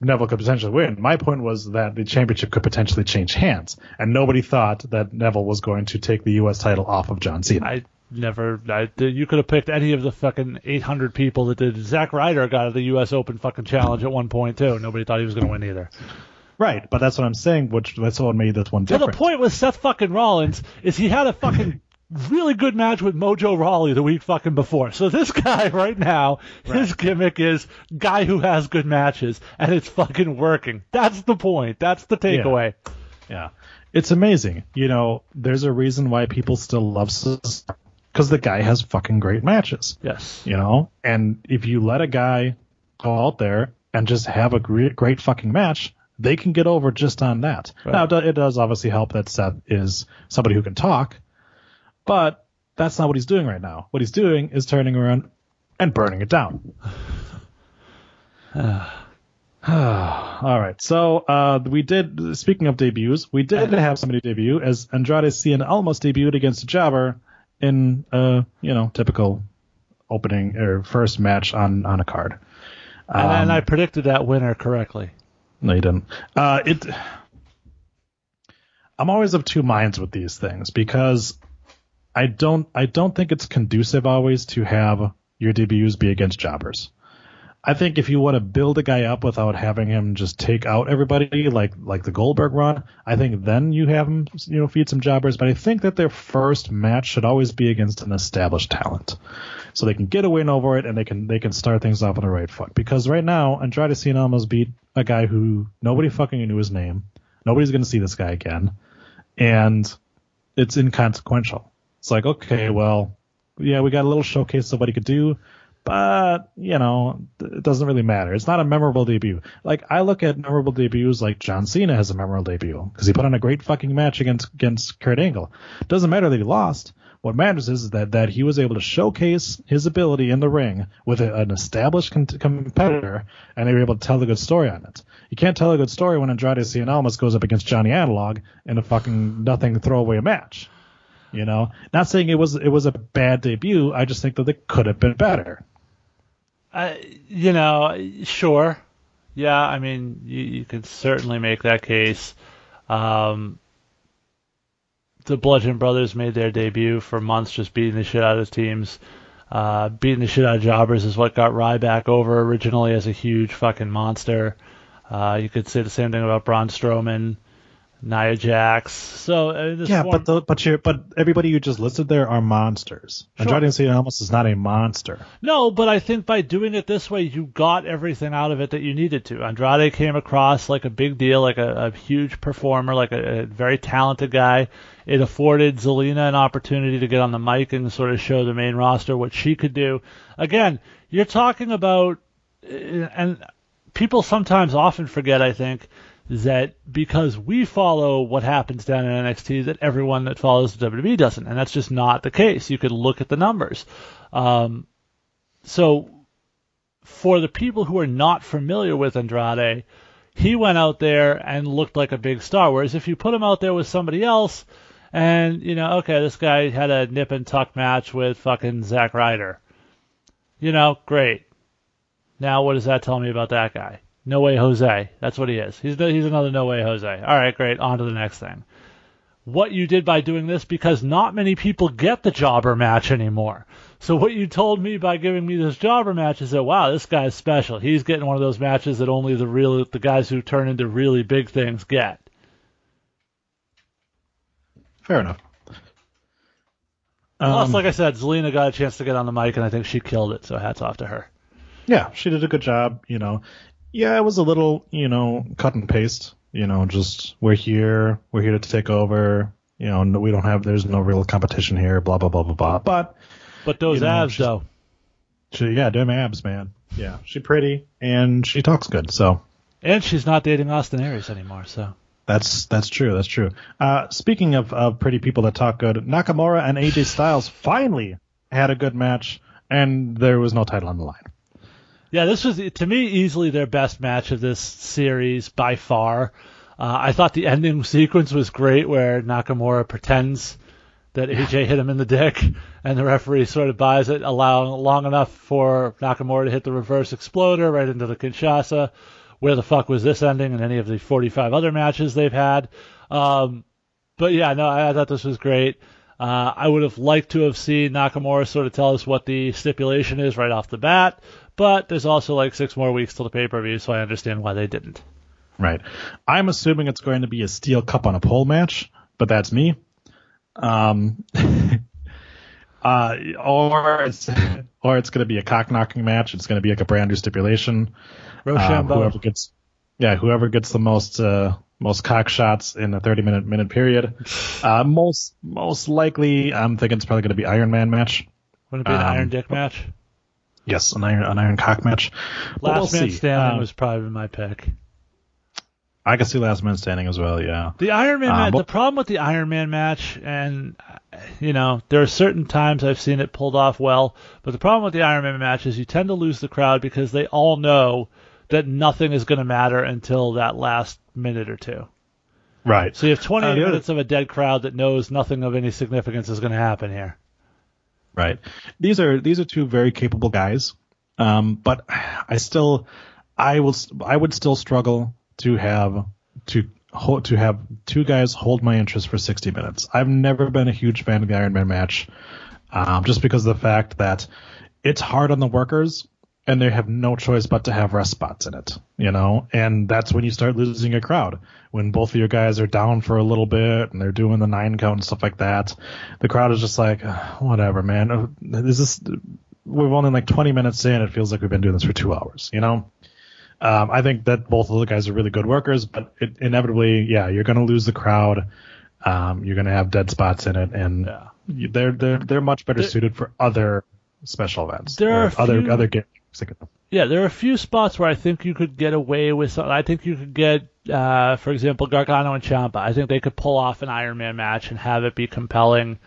Neville could potentially win. My point was that the championship could potentially change hands, and nobody thought that Neville was going to take the U.S. title off of John Cena. I never. I, you could have picked any of the fucking 800 people that did. Zack Ryder got the U.S. Open fucking challenge at one point too. Nobody thought he was going to win either. right, but that's what I'm saying. Which that's what made this one So different. the point with Seth fucking Rollins is he had a fucking really good match with Mojo Rawley the week fucking before. So this guy right now, his gimmick is guy who has good matches, and it's fucking working. That's the point. That's the takeaway. Yeah. It's amazing. You know, there's a reason why people still love because the guy has fucking great matches. Yes. You know, and if you let a guy go out there and just have a great, great fucking match, they can get over just on that. Right. Now, it does obviously help that Seth is somebody who can talk, but that's not what he's doing right now. What he's doing is turning around and burning it down. All right. So uh, we did. Speaking of debuts, we did have somebody debut as Andrade Cien Almas debuted against a jobber in uh, you know typical opening or first match on on a card. And, and I predicted that winner correctly. No, you didn't. Uh, it. I'm always of two minds with these things because I don't I don't think it's conducive always to have your debuts be against jobbers. I think if you want to build a guy up without having him just take out everybody like like the Goldberg run, I think then you have him you know feed some jobbers. But I think that their first match should always be against an established talent, so they can get a win over it and they can they can start things off on the right foot. Because right now Andrade Cien Almas beat a guy who nobody fucking knew his name. Nobody's gonna see this guy again, and it's inconsequential. It's like okay, well, yeah, we got a little showcase of what he could do but you know it doesn't really matter. It's not a memorable debut. Like I look at memorable debuts like John Cena has a memorable debut because he put on a great fucking match against against Kurt Angle. Doesn't matter that he lost. What matters is that that he was able to showcase his ability in the ring with a, an established con- competitor, and they were able to tell a good story on it. You can't tell a good story when Andrade Cien Almas goes up against Johnny Analog in a fucking nothing throwaway match. You know, not saying it was it was a bad debut. I just think that it could have been better. Uh, you know, sure. Yeah, I mean, you, you can certainly make that case. Um, the Bludgeon Brothers made their debut for months just beating the shit out of teams. Uh, beating the shit out of jobbers is what got Ryback over originally as a huge fucking monster. Uh, you could say the same thing about Braun Strowman, Nia Jax. So uh, this Yeah, form- but the, but you but everybody you just listed there are monsters. Sure. Andrade Cien Almas is not a monster. No, but I think by doing it this way, you got everything out of it that you needed to. Andrade came across like a big deal, like a, a huge performer, like a, a very talented guy. It afforded Zelina an opportunity to get on the mic and sort of show the main roster what she could do. Again, you're talking about, and people sometimes often forget, I think, that because we follow what happens down in NXT, that everyone that follows the WWE doesn't, and that's just not the case. You could look at the numbers. Um, so for the people who are not familiar with Andrade, he went out there and looked like a big star. Whereas if you put him out there with somebody else, and you know, okay, this guy had a nip and tuck match with fucking Zack Ryder, you know, great. Now what does that tell me about that guy? No way, Jose. That's what he is. He's the, he's another no way, Jose. All right, great. On to the next thing what you did by doing this because not many people get the jobber match anymore. So what you told me by giving me this jobber match is that wow, this guy's special. He's getting one of those matches that only the real the guys who turn into really big things get. Fair enough. Plus, Um, like I said, Zelina got a chance to get on the mic, and I think she killed it. So hats off to her. yeah, she did a good job. You know, yeah, it was a little you know cut and paste. You know, just we're here, we're here to take over. You know, no, we don't have, there's no real competition here. Blah blah blah blah blah. But But those You know, abs, though. she, yeah, damn abs, man. Yeah, she pretty and she talks good. So And she's not dating Austin Aries anymore, so That's that's true. That's true. Uh, speaking of, of pretty people that talk good, Nakamura and AJ Styles finally had a good match, and there was no title on the line. Yeah, this was to me easily their best match of this series by far. Uh, I thought the ending sequence was great, where Nakamura pretends that AJ hit him in the dick, and the referee sort of buys it, allowing long enough for Nakamura to hit the reverse exploder right into the Kinshasa. Where the fuck was this ending in any of the 45 other matches they've had? Um, but yeah, no, I, I thought this was great. Uh, I would have liked to have seen Nakamura sort of tell us what the stipulation is right off the bat, but there's also like six more weeks till the pay per view, so I understand why they didn't. Right. I'm assuming it's going to be a steel cup on a pole match, but that's me. Um, uh, or it's or it's going to be a cock knocking match. It's going to be like a brand new stipulation. Um, whoever gets, yeah, whoever gets the most uh, most cock shots in a 30 minute minute period. Uh, most most likely, I'm thinking it's probably going to be Iron Man match. Would it be an Um, Iron Dick match? Yes, an Iron an Iron cock match. But Last we'll Man see. Standing Um, was probably my pick. I can see Last Man Standing as well. Yeah. The Iron Man Um, match, but- the problem with the Iron Man match, and uh, you know, there are certain times I've seen it pulled off well, but the problem with the Iron Man match is you tend to lose the crowd because they all know that nothing is going to matter until that last minute or two. Right. So you have 28 Uh, minutes of a dead crowd that knows nothing of any significance is going to happen here. Right. These are these are two very capable guys. Um, but I still, I will, I would still struggle to have to hold to have two guys hold my interest for 60 minutes. I've never been a huge fan of the Iron Man match, um, just because of the fact that it's hard on the workers and they have no choice but to have rest spots in it, you know, and that's when you start losing a crowd. When both of your guys are down for a little bit and they're doing the nine count and stuff like that, the crowd is just like, whatever, man. Uh, This is, we've only like 20 minutes in. It feels like we've been doing this for two hours, you know? Um, I think that both of the guys are really good workers, but it, inevitably, yeah, you're going to lose the crowd. Um, you're going to have dead spots in it, and Yeah. they're they're they're much better There- suited for other special events. There are other few- other games. Yeah, there are a few spots where I think you could get away with. Some, I think you could get, uh, for example, Gargano and Ciampa. I think they could pull off an Iron Man match and have it be compelling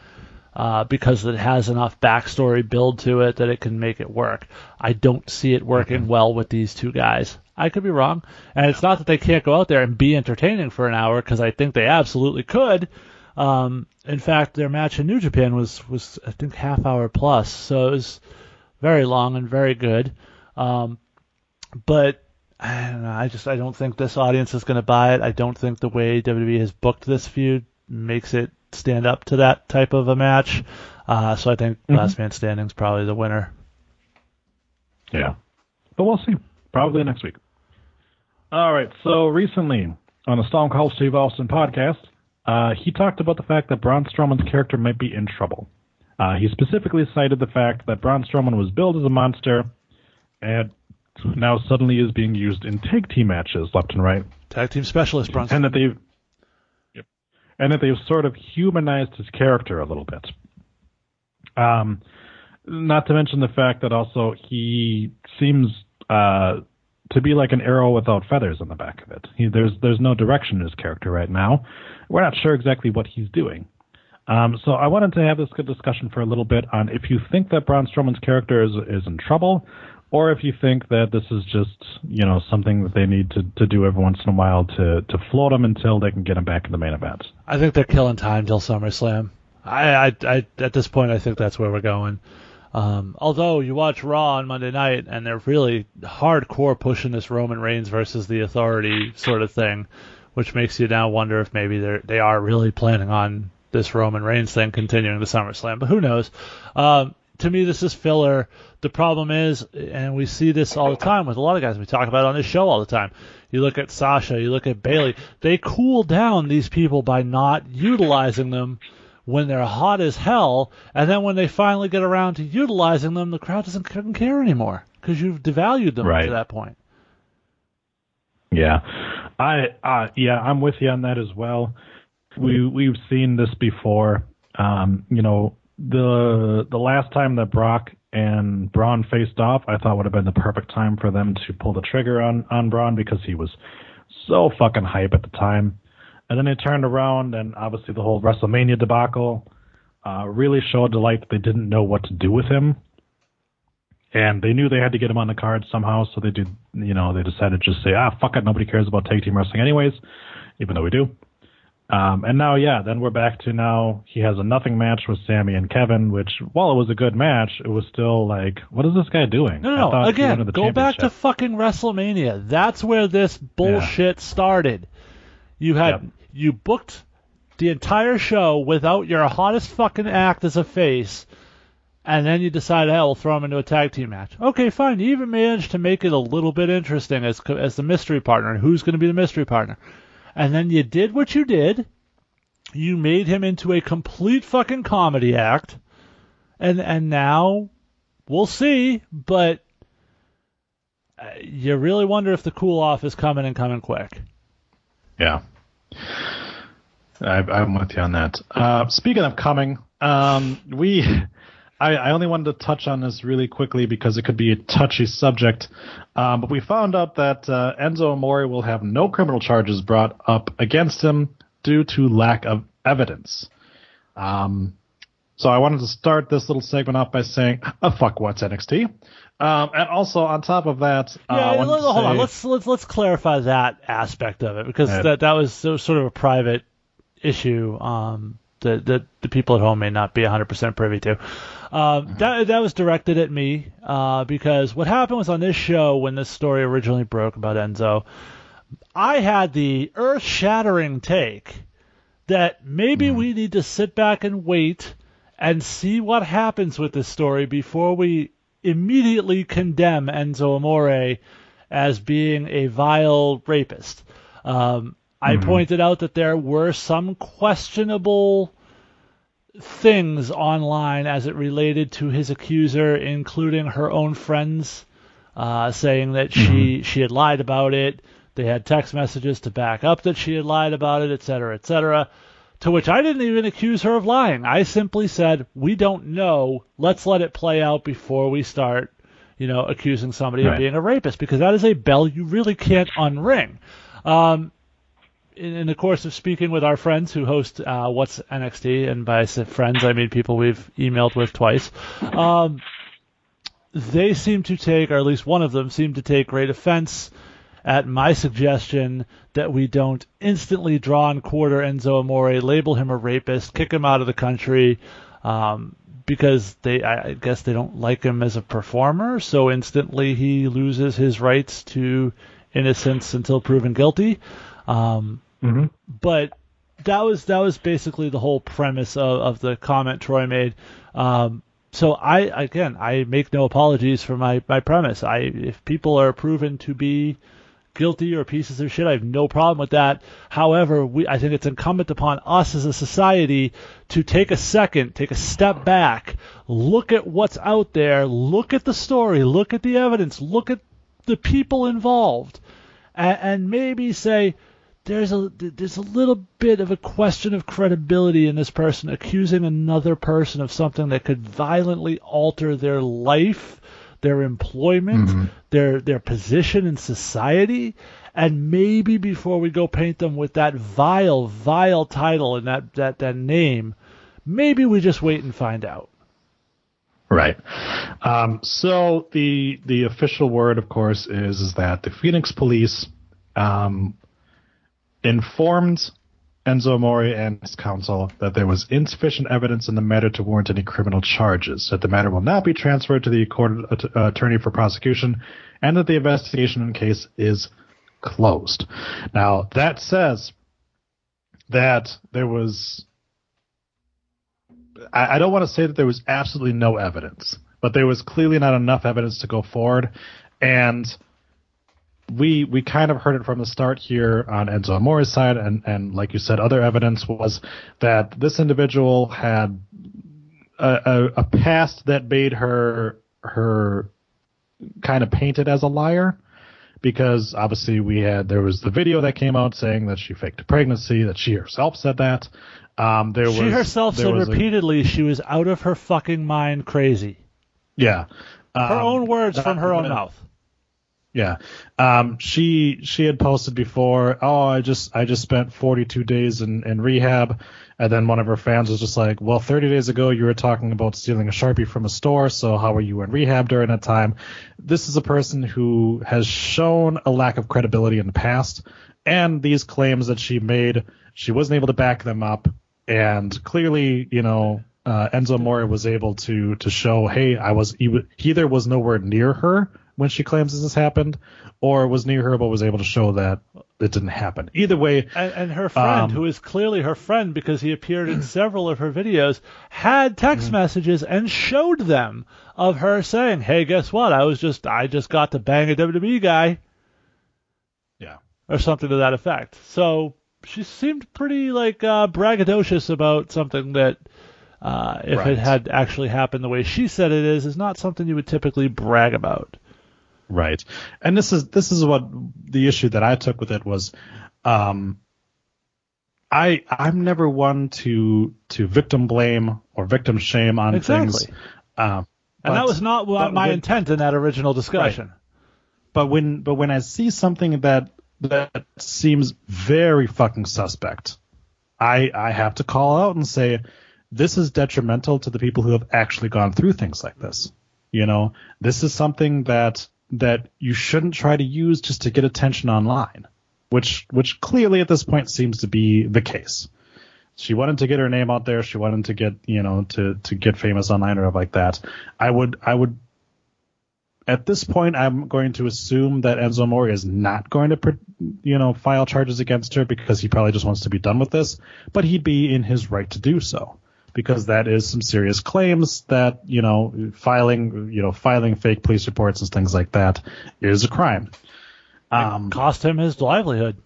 uh, because it has enough backstory build to it that it can make it work. I don't see it working well with these two guys. I could be wrong, and it's not that they can't go out there and be entertaining for an hour because I think they absolutely could. Um, in fact, their match in New Japan was was I think half hour plus, so it was very long and very good. Um, but I don't know. I just I don't think this audience is going to buy it. I don't think the way WWE has booked this feud makes it stand up to that type of a match. Uh, so I think Last Man Standing is probably the winner. Yeah. But we'll see. Probably next week. All right. So recently on the Stone Cold Steve Austin podcast, uh, he talked about the fact that Braun Strowman's character might be in trouble. Uh, he specifically cited the fact that Braun Strowman was billed as a monster and now suddenly is being used in tag team matches left and right. Tag team specialist Bronson, And that they've yep. and that they've sort of humanized his character a little bit. Um, not to mention the fact that also he seems uh, to be like an arrow without feathers on the back of it. He, there's there's no direction in his character right now. We're not sure exactly what he's doing. Um, so I wanted to have this good discussion for a little bit on if you think that Braun Strowman's character is is in trouble, or if you think that this is just you know something that they need to, to do every once in a while to to float them until they can get them back in the main event. I think they're killing time till SummerSlam. I, I, I at this point, I think that's where we're going. Um, although you watch Raw on Monday night and they're really hardcore pushing this Roman Reigns versus the Authority sort of thing, which makes you now wonder if maybe they they are really planning on this Roman Reigns thing continuing to SummerSlam. But who knows? Um, to me, this is filler. The problem is, and we see this all the time with a lot of guys we talk about on this show all the time. You look at Sasha, you look at Bayley. They cool down these people by not utilizing them when they're hot as hell, and then when they finally get around to utilizing them, the crowd doesn't care anymore because you've devalued them Right. to that point. Yeah, I uh, yeah, I'm with you on that as well. We we've seen this before. Um, you know, the the last time that Brock and Braun faced off, I thought would have been the perfect time for them to pull the trigger on on Braun because he was so fucking hype at the time. And then they turned around, and obviously the whole WrestleMania debacle uh, really showed the light that they didn't know what to do with him. And they knew they had to get him on the card somehow, so they did. You know, they decided to just say, "Ah, fuck it, nobody cares about tag team wrestling anyways," even though we do. Um, and now, yeah, then we're back to now he has a nothing match with Sammy and Kevin, which while it was a good match, it was still like, what is this guy doing? No, no, Again, go back to fucking WrestleMania. That's where this bullshit started. You had Yep. you booked the entire show without your hottest fucking act as a face, and then you decided, hey, we'll throw him into a tag team match. Okay, fine. You even managed to make it a little bit interesting as as the mystery partner. and Who's going to be the mystery partner? And then you did what you did. You made him into a complete fucking comedy act, and and now we'll see. But uh, you really wonder if the cool off is coming and coming quick. Yeah. I, I'm with you on that. Uh, speaking of coming, um, we, I, I only wanted to touch on this really quickly because it could be a touchy subject. Um, but we found out that uh, Enzo Amore will have no criminal charges brought up against him due to lack of evidence. Um, so I wanted to start this little segment off by saying, uh, "Fuck what's NXT," um, and also on top of that, uh, Yeah, wanted let- to hold on. say- Let's let's let's clarify that aspect of it because that that was so- sort of a private issue um, that that the people at home may not be 100% privy to. Um, That that was directed at me uh, because what happened was on this show when this story originally broke about Enzo, I had the earth-shattering take that maybe we need to sit back and wait and see what happens with this story before we immediately condemn Enzo Amore as being a vile rapist. Um, I pointed out that there were some questionable things online as it related to his accuser, including her own friends, uh, saying that she she had lied about it. They had text messages to back up that she had lied about it, et cetera, et cetera. To which I didn't even accuse her of lying. I simply said, "We don't know. Let's let it play out before we start, you know, accusing somebody of being a rapist, because that is a bell you really can't unring." Um, in, the course of speaking with our friends who host uh, What's NXT, and by friends I mean people we've emailed with twice, um, they seem to take, or at least one of them seemed to take great offense at my suggestion that we don't instantly draw and quarter Enzo Amore, label him a rapist, kick him out of the country, um, because they, I I guess, they don't like him as a performer. So instantly he loses his rights to innocence until proven guilty. Um, Mhm. but that was that was basically the whole premise of, of the comment Troy made. Um, so I again I make no apologies for my, my premise. I if people are proven to be guilty or pieces of shit, I have no problem with that. However, we I think it's incumbent upon us as a society to take a second, take a step back, look at what's out there, look at the story, look at the evidence, look at the people involved, and, and maybe say there's a there's a little bit of a question of credibility in this person accusing another person of something that could violently alter their life, their employment, their their position in society, and maybe before we go paint them with that vile vile title and that that that name, maybe we just wait and find out. Right. Um, so the the official word, of course, is is that the Phoenix Police um, informed Enzo Amore and his counsel that there was insufficient evidence in the matter to warrant any criminal charges. That the matter will not be transferred to the court uh, attorney for prosecution, and that the investigation in case is closed. Now that says that there was I, I don't want to say that there was absolutely no evidence, but there was clearly not enough evidence to go forward. And we we kind of heard it from the start here on Enzo Amore's side, and, and like you said, other evidence was that this individual had a, a, a past that made her her kind of painted as a liar because obviously we had there was the video that came out saying that she faked a pregnancy, that she herself said that. Um, there She was herself there said was a- repeatedly she was out of her fucking mind crazy. yeah, Her Um, own words that- from her own mouth. Yeah. Um, she she had posted before, oh, I just I just spent 42 days in, in rehab, and then one of her fans was just like, well, 30 days ago you were talking about stealing a sharpie from a store, so how were you in rehab during that time? This is a person who has shown a lack of credibility in the past, and these claims that she made, she wasn't able to back them up, and clearly, you know. Uh, Enzo Amore was able to to show, hey, I was he, wa- he either was nowhere near her when she claims this has happened, or was near her but was able to show that it didn't happen. Either way, And, and her friend, Um, who is clearly her friend because he appeared in several of her videos, had text Mm-hmm. messages and showed them of her saying, "Hey, guess what? I was just I just got to bang a WWE guy." Yeah. Or something to that effect. So she seemed pretty like uh, braggadocious about something that, uh, if Right. it had actually happened the way she said it is, is not something you would typically brag about. Right. And this is this is what the issue that I took with it was um I I'm never one to to victim blame or victim shame on Exactly. things. Um And that was not but my when- intent in that original discussion. But when but when I see something that that seems very fucking suspect, I I have to call out and say this is detrimental to the people who have actually gone through things like this. You know, this is something that that you shouldn't try to use just to get attention online, which which clearly at this point seems to be the case. She wanted to get her name out there. She wanted to get you know to to get famous online or like that. I would I would at this point, I'm going to assume that Enzo Amore is not going to, you know, file charges against her because he probably just wants to be done with this. But he'd be in his right to do so because that is some serious claims that you know filing, you know, filing fake police reports and things like that is a crime. Um, Cost him his livelihood.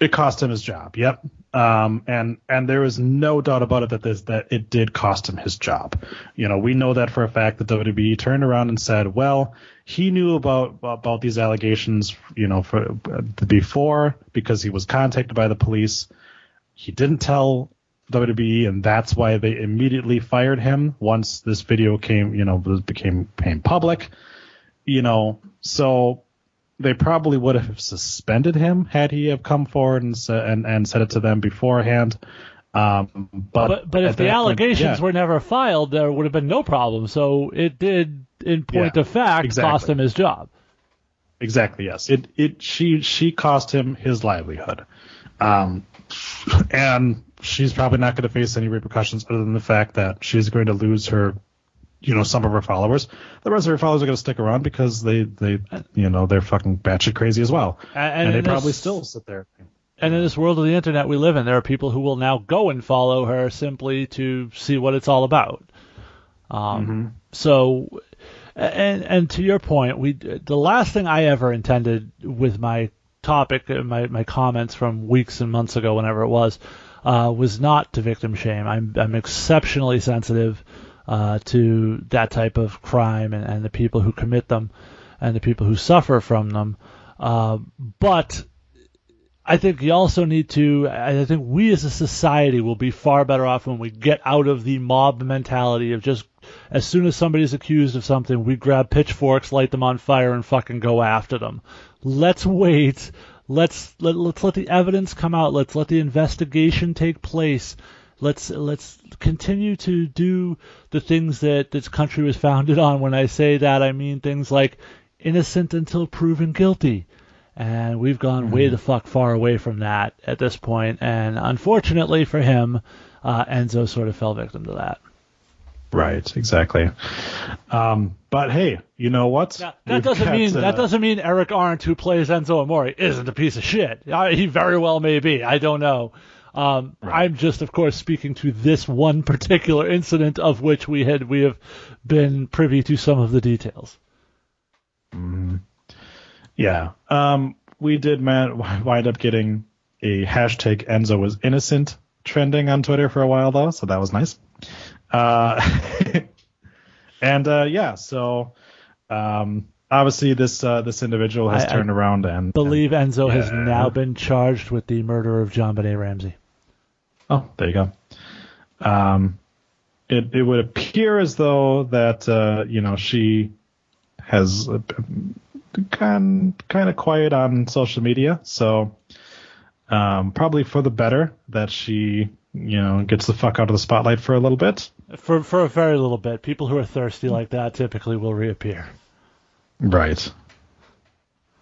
it cost him his job. Yep. Um, and and there is no doubt about it that this that it did cost him his job. You know, we know that for a fact. The WWE turned around and said, well, he knew about about these allegations, you know, for uh, before because he was contacted by the police. He didn't tell WWE, and that's why they immediately fired him once this video came, you know, became became public. You know, so they probably would have suspended him had he have come forward and and, and said it to them beforehand. Um, but But but if the that point- allegations yeah, were never filed, there would have been no problem. So it did, in point Yeah, of fact, exactly. cost him his job. exactly yes, it it she she cost him his livelihood, um, and she's probably not going to face any repercussions other than the fact that she's going to lose her. You know, some of her followers. The rest of her followers are going to stick around because they, they, you know, they're fucking batshit crazy as well, And, and, they probably still sit there. And in this world of the internet we live in, there are people who will now go and follow her simply to see what it's all about. Um, So, and and to your point, we the last thing I ever intended with my topic, uh, my my comments from weeks and months ago, whenever it was, uh, was not to victim shame. I'm I'm exceptionally sensitive uh, to that type of crime and, and the people who commit them and the people who suffer from them. Uh, but I think you also need to. I think we as a society will be far better off when we get out of the mob mentality of just as soon as somebody's accused of something, we grab pitchforks, light them on fire, and fucking go after them. Let's wait. Let's let, let's let the evidence come out. Let's let the investigation take place. Let's let's continue to do the things that this country was founded on. When I say that, I mean things like innocent until proven guilty. And we've gone way the fuck far away from that at this point. And unfortunately for him, uh, Enzo sort of fell victim to that. Right, exactly. Um, but hey, you know what? Now, that We've doesn't got, mean uh, that doesn't mean Eric Arndt, who plays Enzo Amore, isn't a piece of shit. Uh, he very well may be. I don't know. Um, I'm just, of course, speaking to this one particular incident of which we had we have been privy to some of the details. Yeah. Um, we did man, wind up getting a hashtag Enzo was innocent trending on Twitter for a while though, so that was nice. Uh, and uh, yeah, so um, obviously this uh, this individual has I- I turned around and Believe Enzo has now been charged with the murder of JonBenét Ramsey. Oh, there you go. Um, it it would appear as though that uh, you know she has uh, kind kind of quiet on social media, so um, probably for the better that she you know gets the fuck out of the spotlight for a little bit. For for a very little bit, people who are thirsty like that typically will reappear. Right.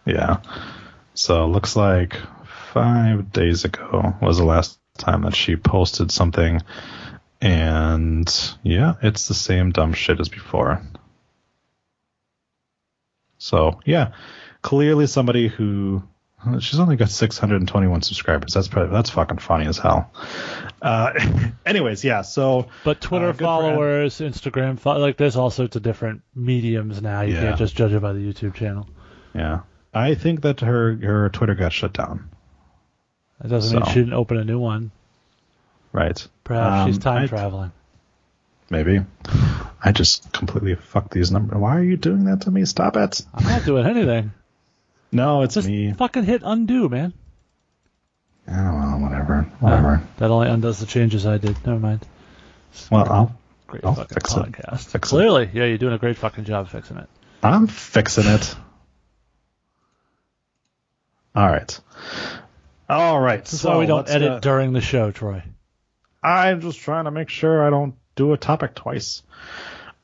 Yeah. So it looks like five days ago was the last time that she posted something, and yeah, it's the same dumb shit as before. So yeah, clearly somebody who she's only got 621 subscribers. That's probably that's fucking funny as hell. Uh, anyways, yeah. So But Twitter Uh, followers, Instagram, fo- like there's all sorts of different mediums now. You Yeah. can't just judge it by the YouTube channel. yeah, I think that her her Twitter got shut down. That doesn't mean she didn't open a new one. Right. Perhaps she's Um, time I- traveling. Maybe. I just completely fucked these numbers. Why are you doing that to me? Stop it. I'm not doing anything. No, it's Just me. fucking hit undo, man. Oh, well, whatever. Whatever. That only undoes the changes I did. Never mind. Well, I'll, Great I'll fucking fix it. podcast. Fix it. Clearly, yeah, you're doing a great fucking job fixing it. I'm fixing it. All right. All right. This is so why we don't edit uh, during the show, Troy. I'm just trying to make sure I don't do a topic twice.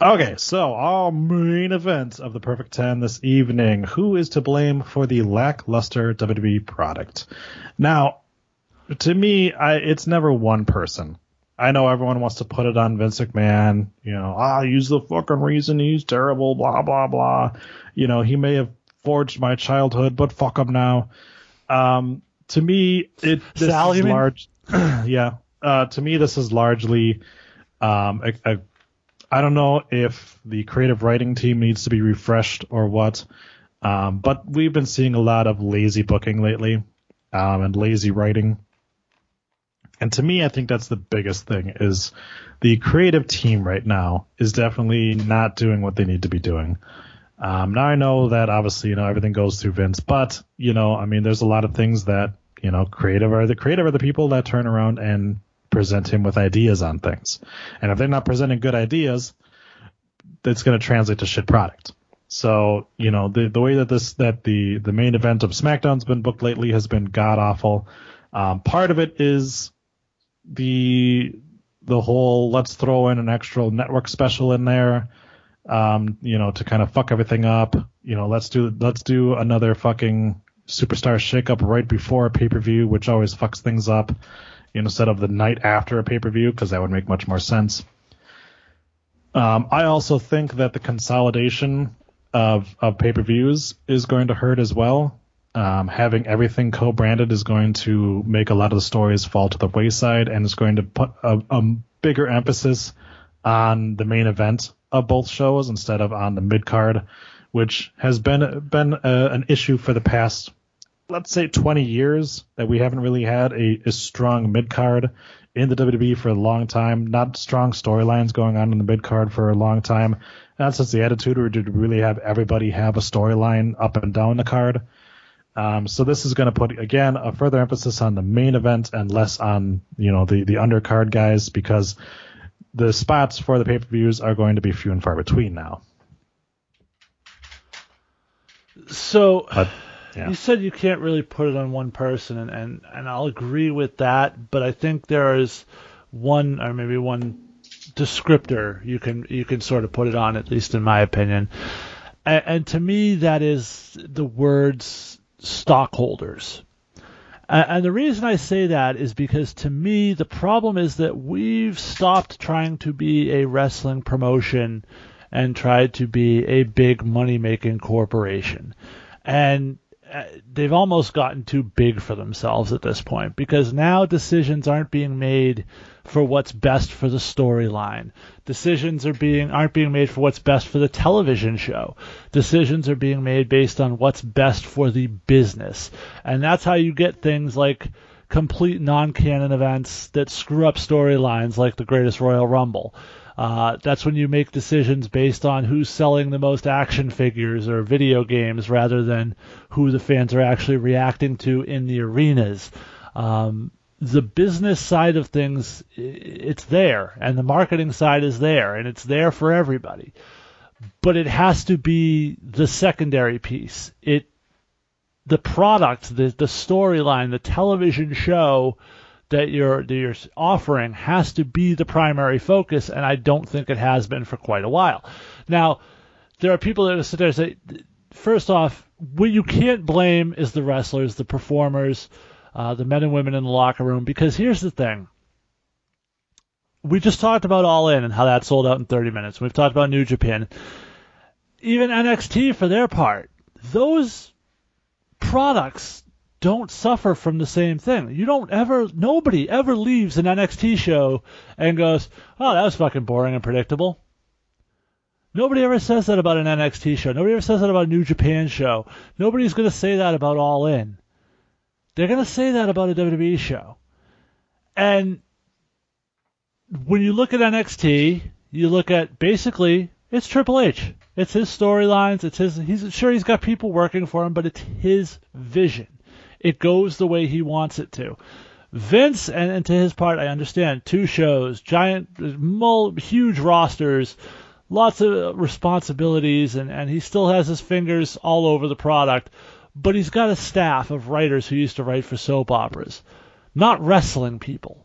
Okay, so our main event of the Perfect 10 this evening. Who is to blame for the lackluster WWE product? Now, to me, I, it's never one person. I know everyone wants to put it on Vince McMahon. You know, ah, he's the fucking reason he's terrible, blah, blah, blah. You know, he may have forged my childhood, but fuck him now. Um, to me, it, this Sal, is large. yeah. Uh, to me, this is largely, um, a, a, I don't know if the creative writing team needs to be refreshed or what. Um, but we've been seeing a lot of lazy booking lately, um, and lazy writing. And to me, I think that's the biggest thing is the creative team right now is definitely not doing what they need to be doing. Um, now I know that obviously, you know, everything goes through Vince, but you know, I mean, there's a lot of things that, you know, creative are the creative are the people that turn around and present him with ideas on things. And if they're not presenting good ideas, it's going to translate to shit product. So, you know, the, the way that this, that the, the main event of SmackDown's been booked lately has been god awful. Um, part of it is the, the whole let's throw in an extra network special in there, um, you know, to kind of fuck everything up. You know, let's do, let's do another fucking superstar shakeup right before a pay per view, which always fucks things up instead of the night after a pay per view, because that would make much more sense. Um, I also think that the consolidation of of pay per views is going to hurt as well. Um, having everything co-branded is going to make a lot of the stories fall to the wayside, and it's going to put a, a bigger emphasis on the main event of both shows instead of on the mid card, which has been been uh, an issue for the past, let's say, 20 years that we haven't really had a, a strong mid card in the WWE for a long time. Not strong storylines going on in the mid card for a long time. Not since the Attitude Era did really have everybody have a storyline up and down the card. Um, so this is going to put again a further emphasis on the main event and less on you know the the undercard guys because the spots for the pay per views are going to be few and far between now. So But yeah, you said you can't really put it on one person, and, and, and I'll agree with that. But I think there is one, or maybe one descriptor you can you can sort of put it on, at least in my opinion. And, and to me, that is the words stockholders. A- And the reason I say that is because to me, the problem is that we've stopped trying to be a wrestling promotion and tried to be a big money making corporation. And Uh, they've almost gotten too big for themselves at this point because now decisions aren't being made for what's best for the storyline. Decisions are being aren't being made for what's best for the television show. Decisions are being made based on what's best for the business. And that's how you get things like complete non-canon events that screw up storylines like the Greatest Royal Rumble. Uh, that's when you make decisions based on who's selling the most action figures or video games rather than who the fans are actually reacting to in the arenas. Um, the business side of things, it's there, and the marketing side is there, and it's there for everybody. but it has to be the secondary piece. It the product, the the storyline, the television show that you're that you're offering has to be the primary focus, and I don't think it has been for quite a while. Now, there are people that sit there and say, first off, what you can't blame is the wrestlers, the performers, uh, the men and women in the locker room, because here's the thing. We just talked about All In and how that sold out in 30 minutes. We've talked about New Japan. Even NXT, for their part, those products don't suffer from the same thing. You don't ever, nobody ever leaves an NXT show and goes, oh, that was fucking boring and predictable. Nobody ever says that about an NXT show. Nobody ever says that about a New Japan show. Nobody's going to say that about All In. They're going to say that about a WWE show. And when you look at NXT, you look at basically it's Triple H. It's his storylines. It's his. He's sure he's got people working for him, but it's his vision. It goes the way he wants it to. Vince, and, and to his part, I understand two shows, giant, mul- huge rosters, lots of responsibilities, and, and he still has his fingers all over the product. But he's got a staff of writers who used to write for soap operas, not wrestling people,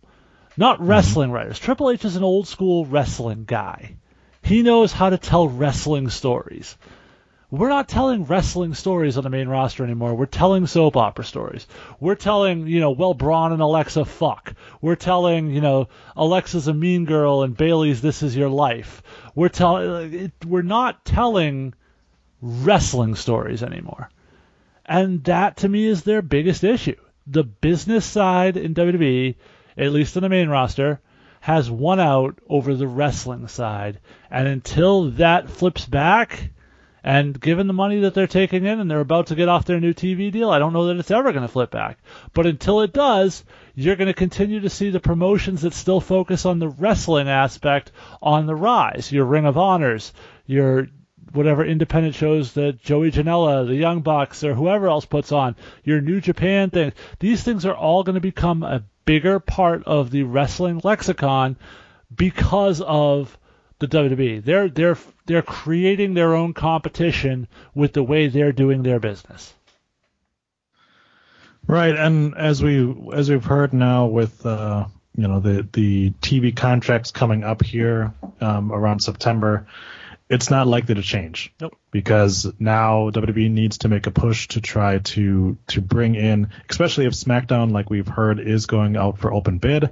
not mm-hmm. wrestling writers. Triple H is an old school wrestling guy. He knows how to tell wrestling stories. We're not telling wrestling stories on the main roster anymore. We're telling soap opera stories. We're telling, you know, well, Braun and Alexa fuck. We're telling, you know, Alexa's a mean girl and Bayley's this is your life. We're telling, we're not telling wrestling stories anymore. And that to me is their biggest issue. The business side in WWE, at least in the main roster, has won out over the wrestling side. And until that flips back, and given the money that they're taking in and they're about to get off their new TV deal, I don't know that it's ever going to flip back. But until it does, you're going to continue to see the promotions that still focus on the wrestling aspect on the rise. Your Ring of Honors, your whatever independent shows that Joey Janela, the Young Bucks, or whoever else puts on, your New Japan thing. These things are all going to become a bigger part of the wrestling lexicon because of the WWE. They're they're they're creating their own competition with the way they're doing their business. Right, and as we as we've heard now with uh, you know the the TV contracts coming up here um, around September, it's not likely to change. Nope. Because now WWE needs to make a push to try to to bring in, especially if SmackDown, like we've heard, is going out for open bid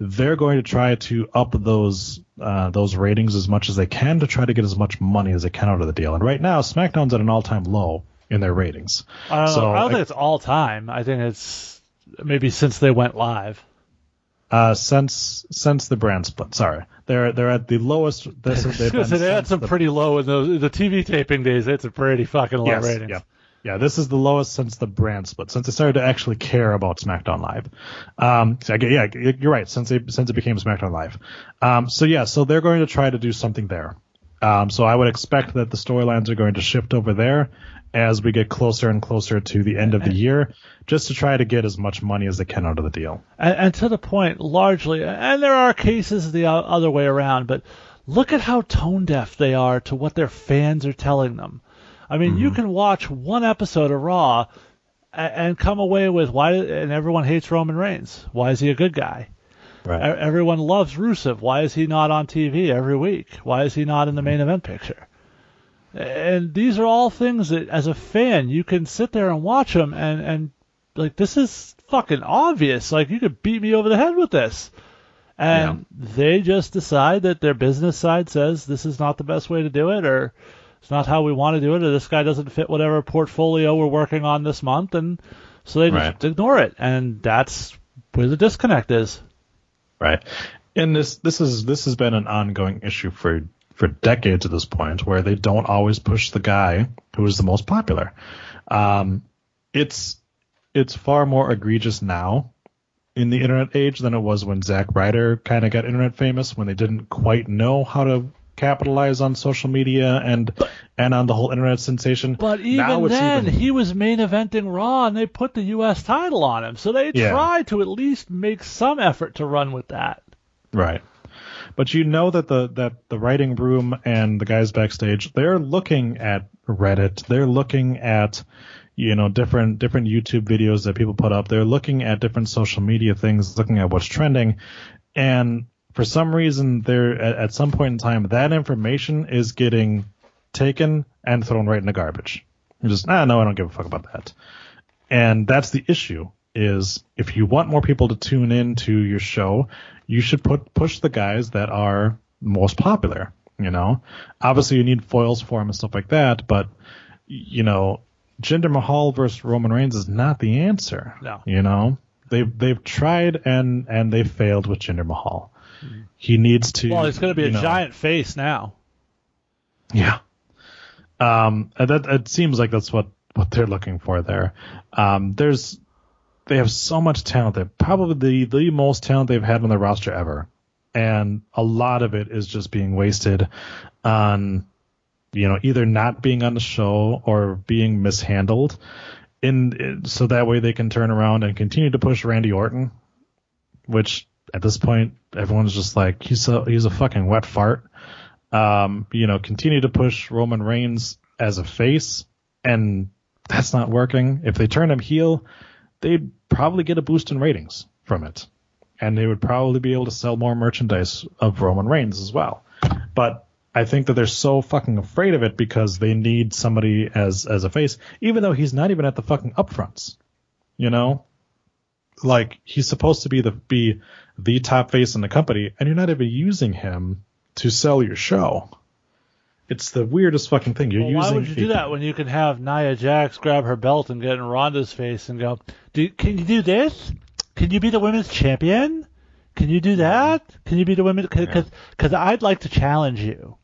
they're going to try to up those uh, those ratings as much as they can to try to get as much money as they can out of the deal. And right now, SmackDown's at an all-time low in their ratings. I don't, so, I don't think it's all time. I think it's maybe since they went live. Uh, since since the brand split, sorry, they're they're at the lowest. This is, they've been they had some the, pretty low in the the TV taping days. It's a pretty fucking low yes, ratings. Yeah. Yeah, this is the lowest since the brand split, since they started to actually care about SmackDown Live. Um, so I get, yeah, you're right, since they, since it became SmackDown Live. Um, so yeah, so they're going to try to do something there. Um, so I would expect that the storylines are going to shift over there as we get closer and closer to the end of the year, just to try to get as much money as they can out of the deal. And, and to the point, largely, and there are cases the other way around, but look at how tone deaf they are to what their fans are telling them. I mean, mm-hmm. you can watch one episode of Raw and, and come away with why, and everyone hates Roman Reigns. Why is he a good guy? Right. Everyone loves Rusev. Why is he not on TV every week? Why is he not in the main event picture? And these are all things that, as a fan, you can sit there and watch them and, and like, this is fucking obvious. Like, you could beat me over the head with this. And yeah. they just decide that their business side says this is not the best way to do it, or it's not how we want to do it, or this guy doesn't fit whatever portfolio we're working on this month, and so they just ignore it, and that's where the disconnect is. Right, and this this is this has been an ongoing issue for for decades at this point, where they don't always push the guy who is the most popular. Um, it's it's far more egregious now in the internet age than it was when Zack Ryder kind of got internet famous when they didn't quite know how to capitalize on social media and and on the whole internet sensation. But even then, even... he was main eventing Raw, and they put the U.S. title on him, so they yeah. tried to at least make some effort to run with that. Right. But you know that the that the writing room and the guys backstage, they're looking at Reddit, they're looking at you know different different YouTube videos that people put up. They're looking at different social media things, looking at what's trending, and for some reason, there at, at some point in time, that information is getting taken and thrown right in the garbage. You're just ah no, I don't give a fuck about that. And that's the issue is if you want more people to tune in to your show, you should put push the guys that are most popular. You know, obviously you need foils for them and stuff like that, but you know, Jinder Mahal versus Roman Reigns is not the answer. No. You know, they've they've tried and and they failed with Jinder Mahal. He needs to. Well, it's going to be a know- giant face now. Yeah. Um, and that it seems like that's what what they're looking for there. Um, there's they have so much talent. They're probably the the most talent they've had on their roster ever, and a lot of it is just being wasted on you know either not being on the show or being mishandled. In so that way they can turn around and continue to push Randy Orton, which at this point everyone's just like he's a he's a fucking wet fart um, you know, continue to push Roman Reigns as a face, and that's not working. If they turn him heel, they'd probably get a boost in ratings from it, and they would probably be able to sell more merchandise of Roman Reigns as well. But I think that they're so fucking afraid of it because they need somebody as as a face, even though he's not even at the fucking upfronts. You know, like he's supposed to be the be the top face in the company, and you're not even using him to sell your show. It's the weirdest fucking thing. You're Well, using why would you do that when you can have Nia Jax grab her belt and get in Ronda's face and go, do, can you do this? Can you be the women's champion? Can you do that? Can you be the women? Because I'd like to challenge you.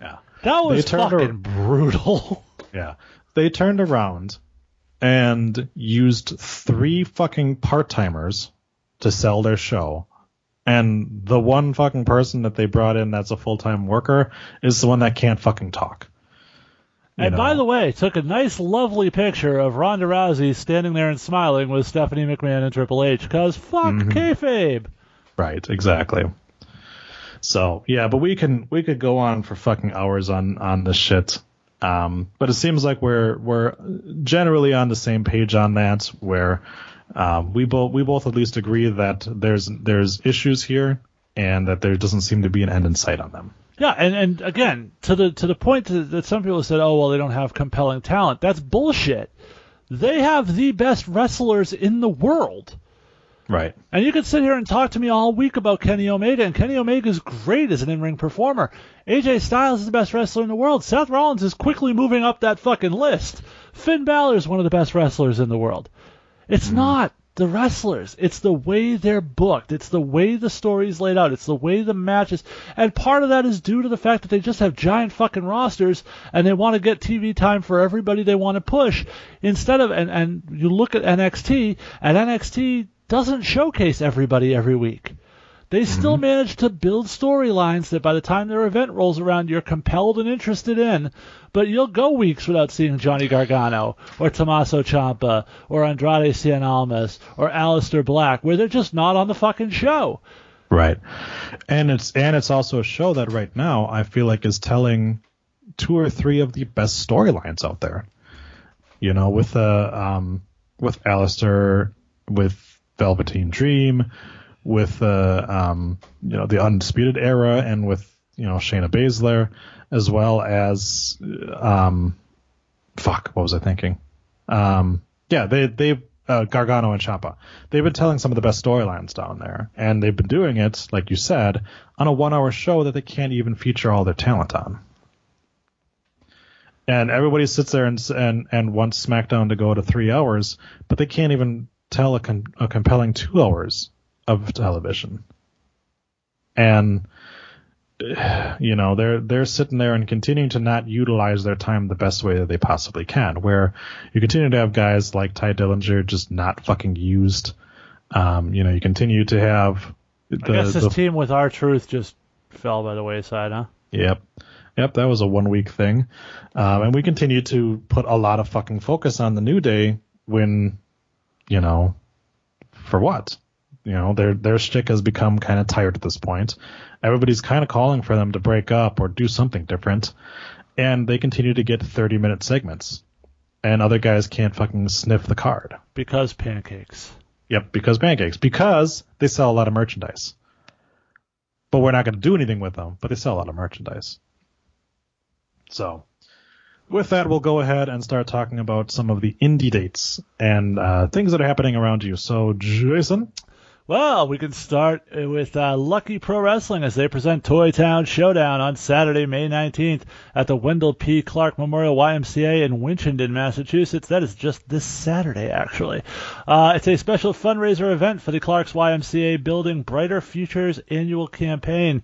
Yeah. That was fucking her- brutal. Yeah. They turned around and used three fucking part timers to sell their show. And the one fucking person that they brought in that's a full time worker is the one that can't fucking talk. And by the way, took a nice, lovely picture of Ronda Rousey standing there and smiling with Stephanie McMahon and Triple H. Because fuck Mm-hmm. kayfabe. Right, exactly. So yeah, but we can we could go on for fucking hours on on this shit. Um, but it seems like we're we're generally on the same page on that. Where um, we both we both at least agree that there's there's issues here and that there doesn't seem to be an end in sight on them. Yeah, and, and again, to the to the point that, some people said, oh well, they don't have compelling talent. That's bullshit. They have the best wrestlers in the world. Right. And you could sit here and talk to me all week about Kenny Omega, and Kenny Omega is great as an in-ring performer. AJ Styles is the best wrestler in the world. Seth Rollins is quickly moving up that fucking list. Finn Balor is one of the best wrestlers in the world. It's mm-hmm. not the wrestlers. It's the way they're booked. It's the way the story's laid out. It's the way the matches. And part of that is due to the fact that they just have giant fucking rosters and they want to get TV time for everybody they want to push. Instead of, and, and you look at NXT, and NXT doesn't showcase everybody every week. They still manage to build storylines that by the time their event rolls around, you're compelled and interested in. But you'll go weeks without seeing Johnny Gargano or Tommaso Ciampa or Andrade Cien Almas or Aleister Black, where they're just not on the fucking show. Right. And it's and it's also a show that right now I feel like is telling two or three of the best storylines out there. You know, with uh um with Aleister, with Velveteen Dream, with uh um you know the Undisputed Era and with you know Shayna Baszler as well as um fuck, what was I thinking? Um yeah, they they uh, Gargano and Ciampa. They've been telling some of the best storylines down there, and they've been doing it, like you said, on a one-hour show that they can't even feature all their talent on. And everybody sits there and and and wants SmackDown to go to three hours, but they can't even tell a, a compelling two hours of television. And you know they're they're sitting there and continuing to not utilize their time the best way that they possibly can. Where you continue to have guys like Tye Dillinger just not fucking used. Um, you know, you continue to have the, I guess this the team with R-Truth just fell by the wayside, huh? Yep. Yep, that was a one week thing. Um, and we continue to put a lot of fucking focus on the New Day when, you know, for what? You know, their their shtick has become kind of tired at this point. Everybody's kind of calling for them to break up or do something different, and they continue to get 30 minute segments, and other guys can't fucking sniff the card. Because pancakes. Yep, because pancakes. Because they sell a lot of merchandise. But we're not going to do anything with them, but they sell a lot of merchandise. So, with that, we'll go ahead and start talking about some of the indie dates and uh, things that are happening around you. So, Jason? Well, we can start with uh, Lucky Pro Wrestling as they present Toy Town Showdown on Saturday, May 19th at the Wendell P. Clark Memorial YMCA in Winchendon, Massachusetts. That is just this Saturday, actually. Uh, it's a special fundraiser event for the Clark's YMCA Building Brighter Futures annual campaign.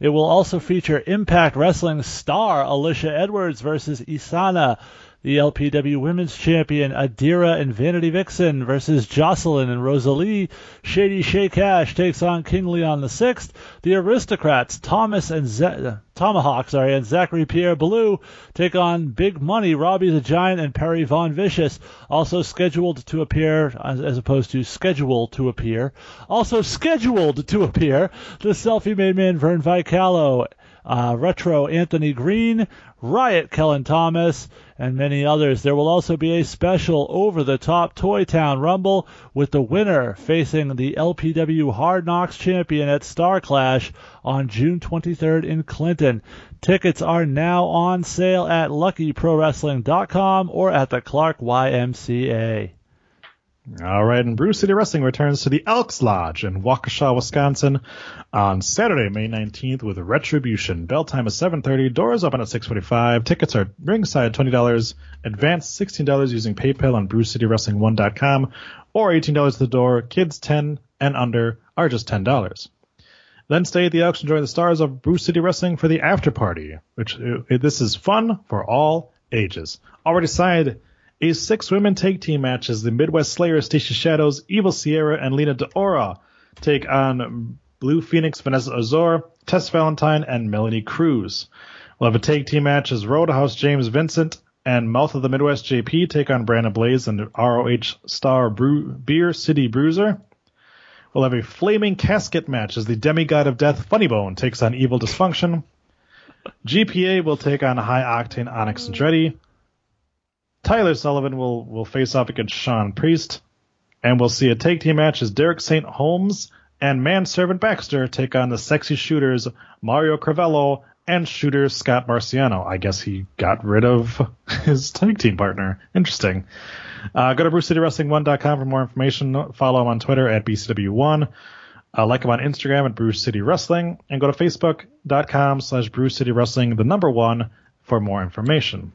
It will also feature Impact Wrestling star Alicia Edwards versus Isana the LPW Women's Champion Adira and Vanity Vixen versus Jocelyn and Rosalie. Shady Shay Cash takes on King Leon the Sixth. The Aristocrats Thomas and Z- Tomahawk, sorry, and Zachary Pierre Blue take on Big Money Robbie the Giant and Perry Von Vicious. Also scheduled to appear, as, as opposed to scheduled to appear. Also scheduled to appear, the Selfie Made Man Vern Vicalo. Uh, Retro Anthony Green, Riot Kellen Thomas, and many others. There will also be a special over the top Toy Town Rumble with the winner facing the LPW Hard Knocks champion at Star Clash on June 23rd in Clinton. Tickets are now on sale at luckyprowrestling.com or at the Clark YMCA. All right, and Brew City Wrestling returns to the Elks Lodge in Waukesha, Wisconsin on Saturday, May 19th with Retribution. Bell time is 7.30, doors open at 6.45. Tickets are ringside $20, advance $16 using PayPal on BrewCityWrestling1.com, or $18 at the door. Kids 10 and under are just $10. Then stay at the Elks and join the stars of Brew City Wrestling for the after party, which uh, this is fun for all ages. Already signed a six women tag team match as the Midwest Slayers, Stacia Shadows, Evil Sierra, and Lena D'Ora take on Blue Phoenix, Vanessa Azor, Tess Valentine, and Melanie Cruz. We'll have a tag team match as Roadhouse James Vincent and Mouth of the Midwest JP take on Brandon Blaze and ROH star Brew, Beer City Bruiser. We'll have a flaming casket match as the demigod of death Funny Bone takes on Evil Dysfunction. GPA will take on High Octane Onyx Andretti. Tyler Sullivan will, will face off against Sean Priest. And we'll see a tag team match as Derek St. Holmes and Manservant Baxter take on the sexy shooters Mario Cravello and shooter Scott Marciano. I guess he got rid of his tag team partner. Interesting. Uh, go to BrewCityWrestling1.com for more information. Follow him on Twitter at BCW1. Uh, like him on Instagram at Brew City Wrestling. And go to Facebook.com slash Brew City Wrestling, the number one, for more information.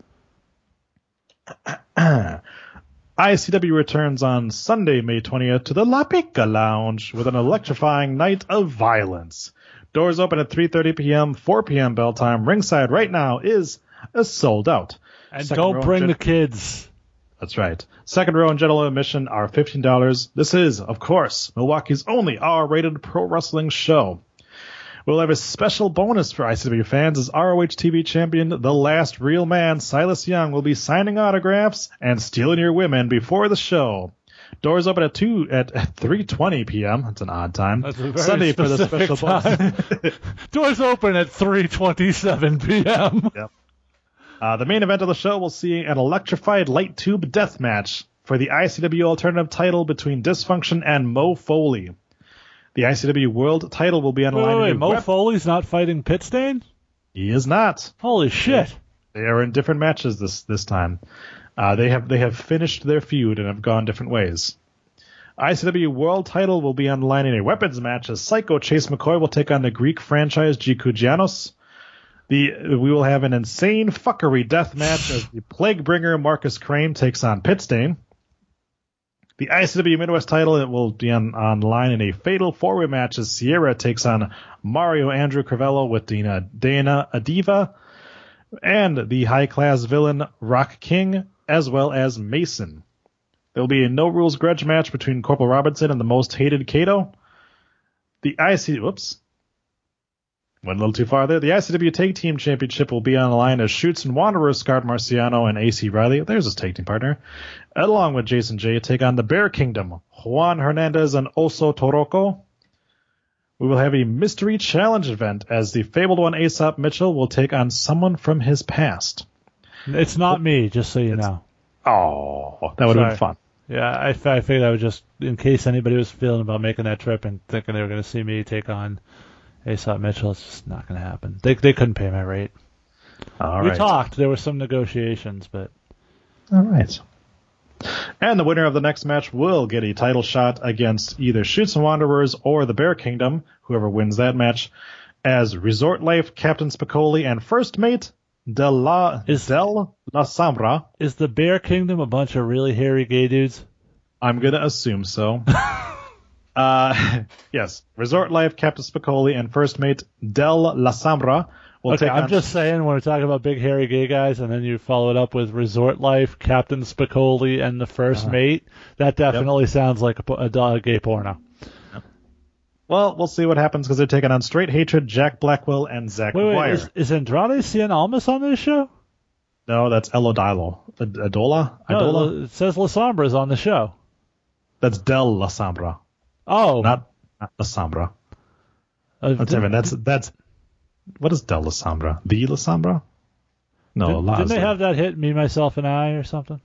ICW returns on Sunday, May 20th to the La Pica Lounge with an electrifying night of violence. Doors open at 3.30 p.m., 4 p.m. bell time. Ringside right now is a sold out. And Second don't bring gen- the kids. That's right. Second row and general admission are $15. This is, of course, Milwaukee's only R-rated pro wrestling show. We'll have a special bonus for ICW fans as ROH TV champion, the last real man, Silas Young, will be signing autographs and stealing your women before the show. Doors open at two at 3:20 p.m. That's an odd time. That's a very Sunday for the special bonus. Doors open at 3:27 p.m. Uh, the main event of the show will see an electrified light tube death match for the ICW alternative title between Dysfunction and Mo Foley. The ICW World title will be on the line. wait, in a Mo web- Foley's not fighting Pitstain? he is not. Holy shit. They are in different matches this this time. Uh, they have they have finished their feud and have gone different ways. ICW World Title will be on the line in a weapons match as Psycho Chase McCoy will take on the Greek franchise Giku Giannos. The we will have an insane fuckery death match as the Plague Bringer Marcus Crane takes on Pitstain. The ICW Midwest title it will be on online in a fatal four-way match as Sierra takes on Mario Andrew Cravello with Dina Dana Adiva and the high-class villain Rock King as well as Mason. There will be a no rules grudge match between Corporal Robinson and the most hated Kato. The IC whoops. Went a little too far there. The ICW Tag Team Championship will be on the line as Shoots and Wanderers, Scott Marciano and AC Riley. There's his tag team partner. Along with Jason J, take on the Bear Kingdom, Juan Hernandez and Oso Toroko. We will have a mystery challenge event as the fabled one Aesop Mitchell will take on someone from his past. It's not me, just so you know. Oh, that would have been fun. Yeah, I, I figured I would just, in case anybody was feeling about making that trip and thinking they were going to see me take on Aesop Mitchell, it's just not going to happen. They they couldn't pay my rate. All we right. talked. There were some negotiations, but All right. And the winner of the next match will get a title shot against either Shoots and Wanderers or the Bear Kingdom, whoever wins that match, as Resort Life Captain Spicoli and First Mate Del La, Is- Del La Sombra. is the Bear Kingdom a bunch of really hairy gay dudes? I'm going to assume so. uh, yes. Resort Life Captain Spicoli and First Mate Del La Sombra will okay, take I'm on just saying when we're talking about big hairy gay guys, and then you follow it up with Resort Life, Captain Spicoli, and the 1st Uh-huh. Mate. That definitely sounds like a, a, a gay porno. Well, we'll see what happens because they're taking on Straight Hatred, Jack Blackwell, and Zach Wait, wait, is, is Andrade Cien Almas on this show? No, that's Elodilo. Ad- Adola? No, it says La Sombra's on the show. That's Del La Sombra, Oh, not, not La Sombra. uh, That's didn't, different. That's that's what is Del La Sombra? The La Sombra? No, didn't, La didn't is they the- have that hit Me, Myself, and I or something?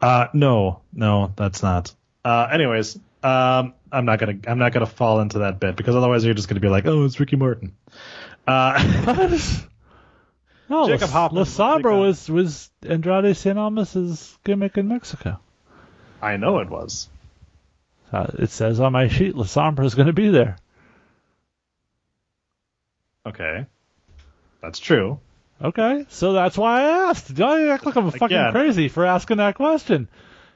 Uh, no, no, that's not. Uh, anyways, um, I'm not gonna I'm not gonna fall into that bit because otherwise you're just gonna be like, oh, it's Ricky Martin. Uh, No, Jacob La, Hoffman La Sombra was was Andrade Cien Almas' gimmick in Mexico. I know it was. Uh, it says on my sheet La Sombra is going to be there. Okay, that's true. Okay, so that's why I asked. Don't act like I'm fucking Again. crazy for asking that question.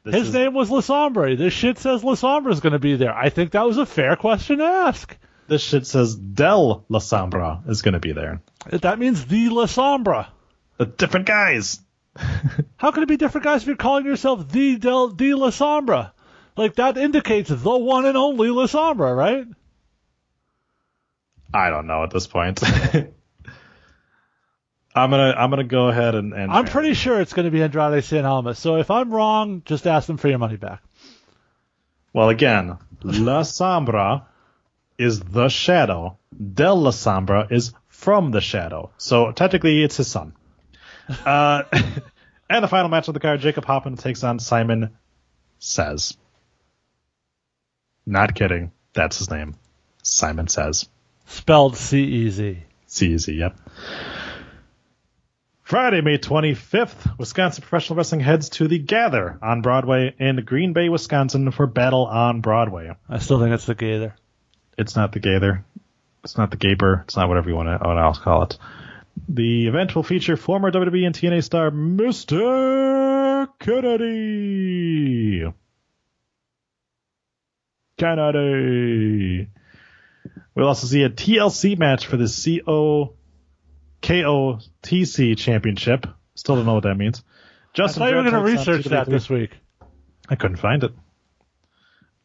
This His is- name was La Sombra. This shit says La Sombra is going to be there. I think that was a fair question to ask. This shit says Del La Sombra is gonna be there. That means the La Sombra. The different guys. How can it be different guys if you're calling yourself the Del the La Sombra? Like that indicates the one and only La Sombra, right? I don't know at this point. I'm gonna I'm gonna go ahead and, and I'm pretty sure it's going to be Andrade Cien Almas. So if I'm wrong, just ask them for your money back. well again. La Sombra is the shadow. Del La Sombra is from the shadow. So technically it's his son. Uh, and the final match of the card, Jacob Hoffman takes on Simon Says. Not kidding. That's his name. Simon Says. Spelled C E Z. CZ, yep. Friday, May 25th, Wisconsin Professional Wrestling heads to the Gather on Broadway in Green Bay, Wisconsin for Battle on Broadway. I still think it's the Gather. It's not the Gather. It's not the Gaper. It's not whatever you want to what else call it. The event will feature former WWE and TNA star Mr. Kennedy. Kennedy. We'll also see a TLC match for the CO KOTC Championship. Still don't know what that means. I Justin thought you were going to research that this week. I couldn't find it.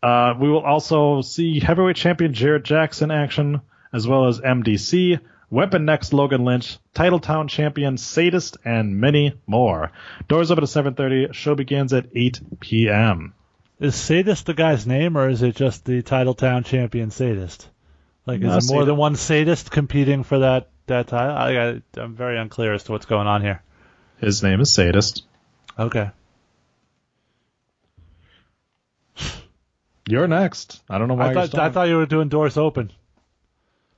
Uh, we will also see heavyweight champion Jarrett Jackson action, as well as MDC, Weapon Next Logan Lynch, Titletown champion Sadist, and many more. Doors open at 7.30. Show begins at 8 p.m. Is Sadist the guy's name, or is it just the Titletown champion Sadist? Like, is No, there more than one Sadist competing for that that title? I, I, I'm very unclear as to what's going on here. His name is Sadist. Okay. You're next. I don't know why I thought I thought you were doing doors open.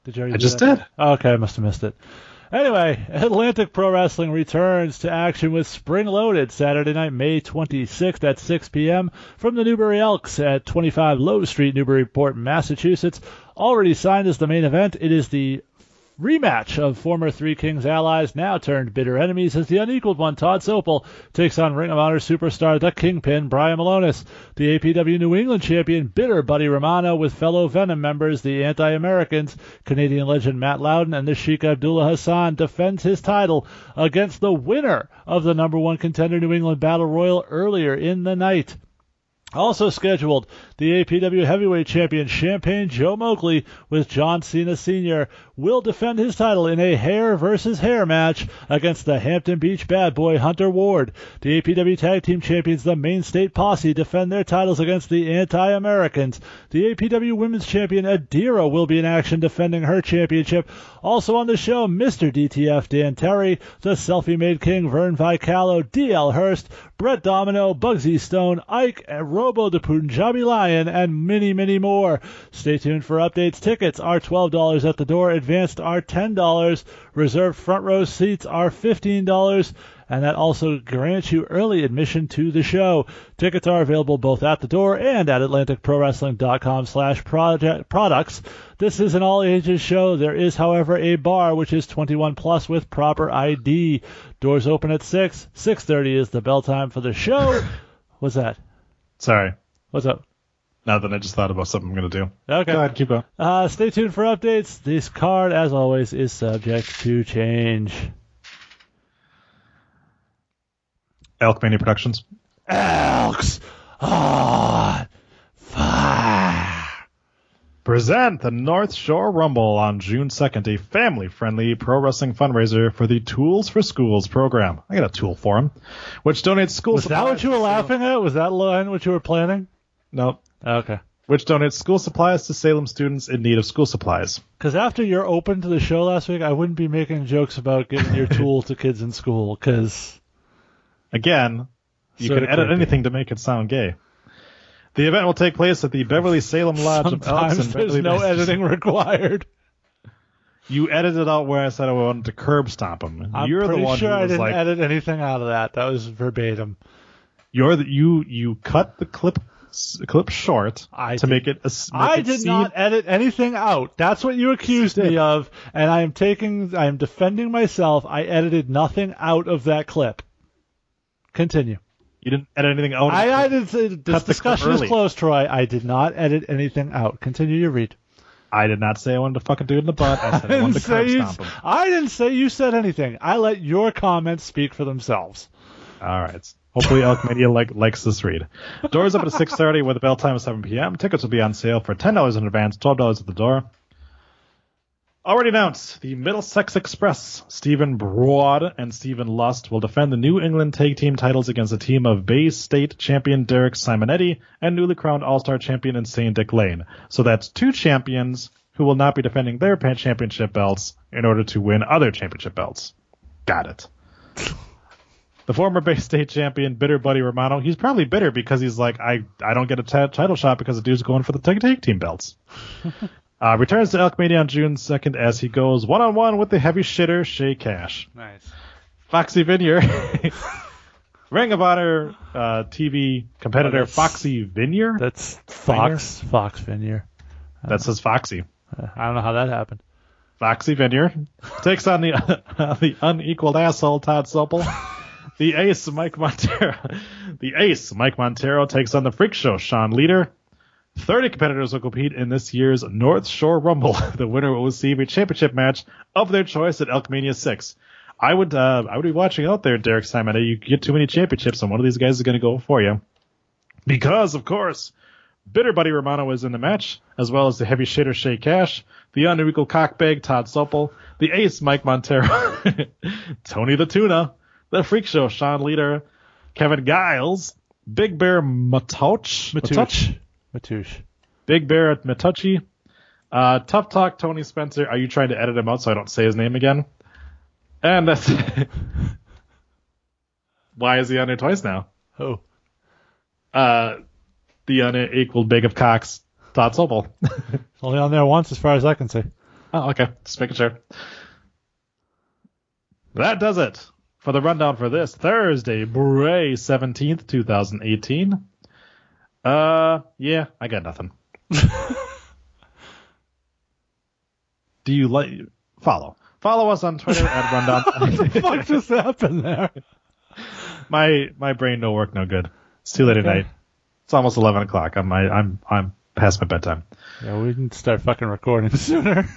Did you I just that? did. Oh, okay, I must have missed it. Anyway, Atlantic Pro Wrestling returns to action with Spring Loaded Saturday night, May 26th at 6 p.m. from the Newbury Elks at 25 Low Street, Newburyport, Massachusetts. Already signed as the main event, it is the rematch of former Three Kings allies, now turned bitter enemies, as the unequaled one, Todd Sopel, takes on Ring of Honor superstar, the Kingpin, Brian Milonas. The APW New England champion, bitter Buddy Romano, with fellow Venom members, the Anti-Americans, Canadian legend Matt Loudon, and the Sheikh Abdullah Hassan, defends his title against the winner of the number one contender New England Battle Royal earlier in the night. Also scheduled, the APW Heavyweight Champion Champagne Joe Mowgli with John Cena Sr. will defend his title in a hair versus hair match against the Hampton Beach bad boy Hunter Ward. The APW Tag Team Champions, the Maine State Posse, defend their titles against the Anti-Americans. The APW Women's Champion Adira will be in action defending her championship. Also on the show, Mr. DTF Dan Terry, the selfie-made king Vern Vicalo, DL Hurst, Brett Domino, Bugsy Stone, Ike, Robo the Punjabi Lion, and many, many more. Stay tuned for updates. Tickets are $12 at the door. Advanced are $10. Reserved front row seats are $15 and that also grants you early admission to the show. Tickets are available both at the door and at AtlanticProWrestling.com slash products. This is an all ages show. There is, however, a bar which is 21 plus with proper ID. Doors open at 6. 6.30 is the bell time for the show. What's that? Sorry. What's up? Now that I just thought about something I'm going to do. Okay. Go ahead, keep going. Uh, stay tuned for updates. This card, as always, is subject to change. Elkmania Productions. Elks on fire. Present the North Shore Rumble on June 2nd, a family friendly pro wrestling fundraiser for the Tools for Schools program. I got a tool for him, which donates school supplies. Was that what you were laughing at? Was that line what you were planning? Nope. Oh, okay. Which donates school supplies to Salem students in need of school supplies. Because after you're open to the show last week, I wouldn't be making jokes about getting your tool to kids in school. Because Again, you can edit creepy. anything to make it sound gay. The event will take place at the Beverly Salem Lodge of Elks sometimes in there's Beverly, no Massachusetts. editing required. You edited out where I said I wanted to curb stomp him. I'm you're pretty the one sure who I was didn't like, edit anything out of that. That was verbatim. you're the, you you cut the clip s- clip short I to did- make it. A, s- make I it did seem- not edit anything out. That's what you accused me of, and I am taking, I am defending myself. I edited nothing out of that clip. Continue. You didn't edit anything out. I, I did this the discussion is closed, Troy. I did not edit anything out. Continue your read. I did not say I wanted to fucking do it in the butt. I said I I wanted didn't, to curb say you, stomp him. I didn't say you said anything. I let your comments speak for themselves. All right. Hopefully, Elk Media like, likes this read. Doors open at 6:30 with a bell time of 7 p.m. Tickets will be on sale for $10 in advance, $12 at the door. Already announced, the Middlesex Express, Stephen Broad and Stephen Lust will defend the New England Tag Team titles against a team of Bay State champion Derek Simonetti and newly crowned All-Star champion Insane Dick Lane. So that's two champions who will not be defending their championship belts in order to win other championship belts. Got it. The former Bay State champion, bitter Buddy Romano, he's probably bitter because he's like, I, I don't get a t- title shot because the dude's going for the tag, tag team belts. uh, returns to Elk Media on June 2nd as he goes one on one with the heavy shitter Shay Cash. Nice. Foxy Vineyard. Ring of Honor uh, TV competitor Foxy Vineyard. That's Fox. Fox Vineyard. That says Foxy. Uh, I don't know how that happened. Foxy Vineyard takes on the the unequaled asshole Todd Supple. The ace Mike Montero. The ace Mike Montero takes on the freak show Sean Leader. Thirty competitors will compete in this year's North Shore Rumble. The winner will receive a championship match of their choice at Elkmania Six. I would uh, I would be watching out there, Derek Simon. You get too many championships, and one of these guys is going to go for you. Because of course, Bitter Buddy Romano is in the match, as well as the heavy shitter Shay Cash, the unequal cockbag Todd Supple, the ace Mike Montero, Tony the Tuna, the Freak Show Sean Leader, Kevin Giles, Big Bear Matouch, Matouch. Matouche. Big Bear at Matucci, uh, Tough Talk Tony Spencer. Are you trying to edit him out so I don't say his name again? And that's why is he on there twice now? Oh. Uh, the unequaled big of cocks, Todd Supple. Only on there once, as far as I can see. Oh, okay. Just making sure. That does it for the rundown for this Thursday, Bray 17th, 2018. Uh, yeah, I got nothing. Do you like follow? Follow us on Twitter at rundown. What the fuck just happened there? my my brain no work no good. It's too late at night. It's almost 11 o'clock. I'm I, I'm I'm past my bedtime. Yeah, we can start fucking recording sooner.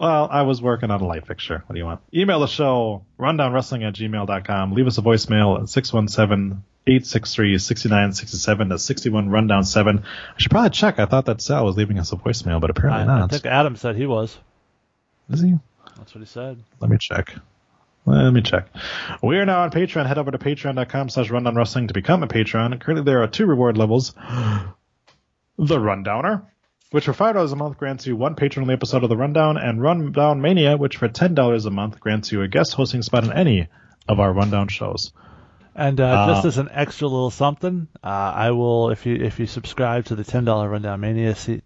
Well, I was working on a light fixture. What do you want? Email the show, rundownwrestling at gmail.com. Leave us a voicemail at 617 863 6967. That's 61 rundown 7. I should probably check. I thought that Sal was leaving us a voicemail, but apparently I, I not. think Adam said he was. Is he? That's what he said. Let me check. Let me check. We are now on Patreon. Head over to patreon.com slash rundown wrestling to become a patron. Currently there are two reward levels. The Rundowner, which for $5 a month grants you one patron-only episode of The Rundown, and Rundown Mania, which for $10 a month grants you a guest hosting spot on any of our Rundown shows. And uh, Uh, just as an extra little something, uh, I will if you if you subscribe to the ten dollar rundown mania C-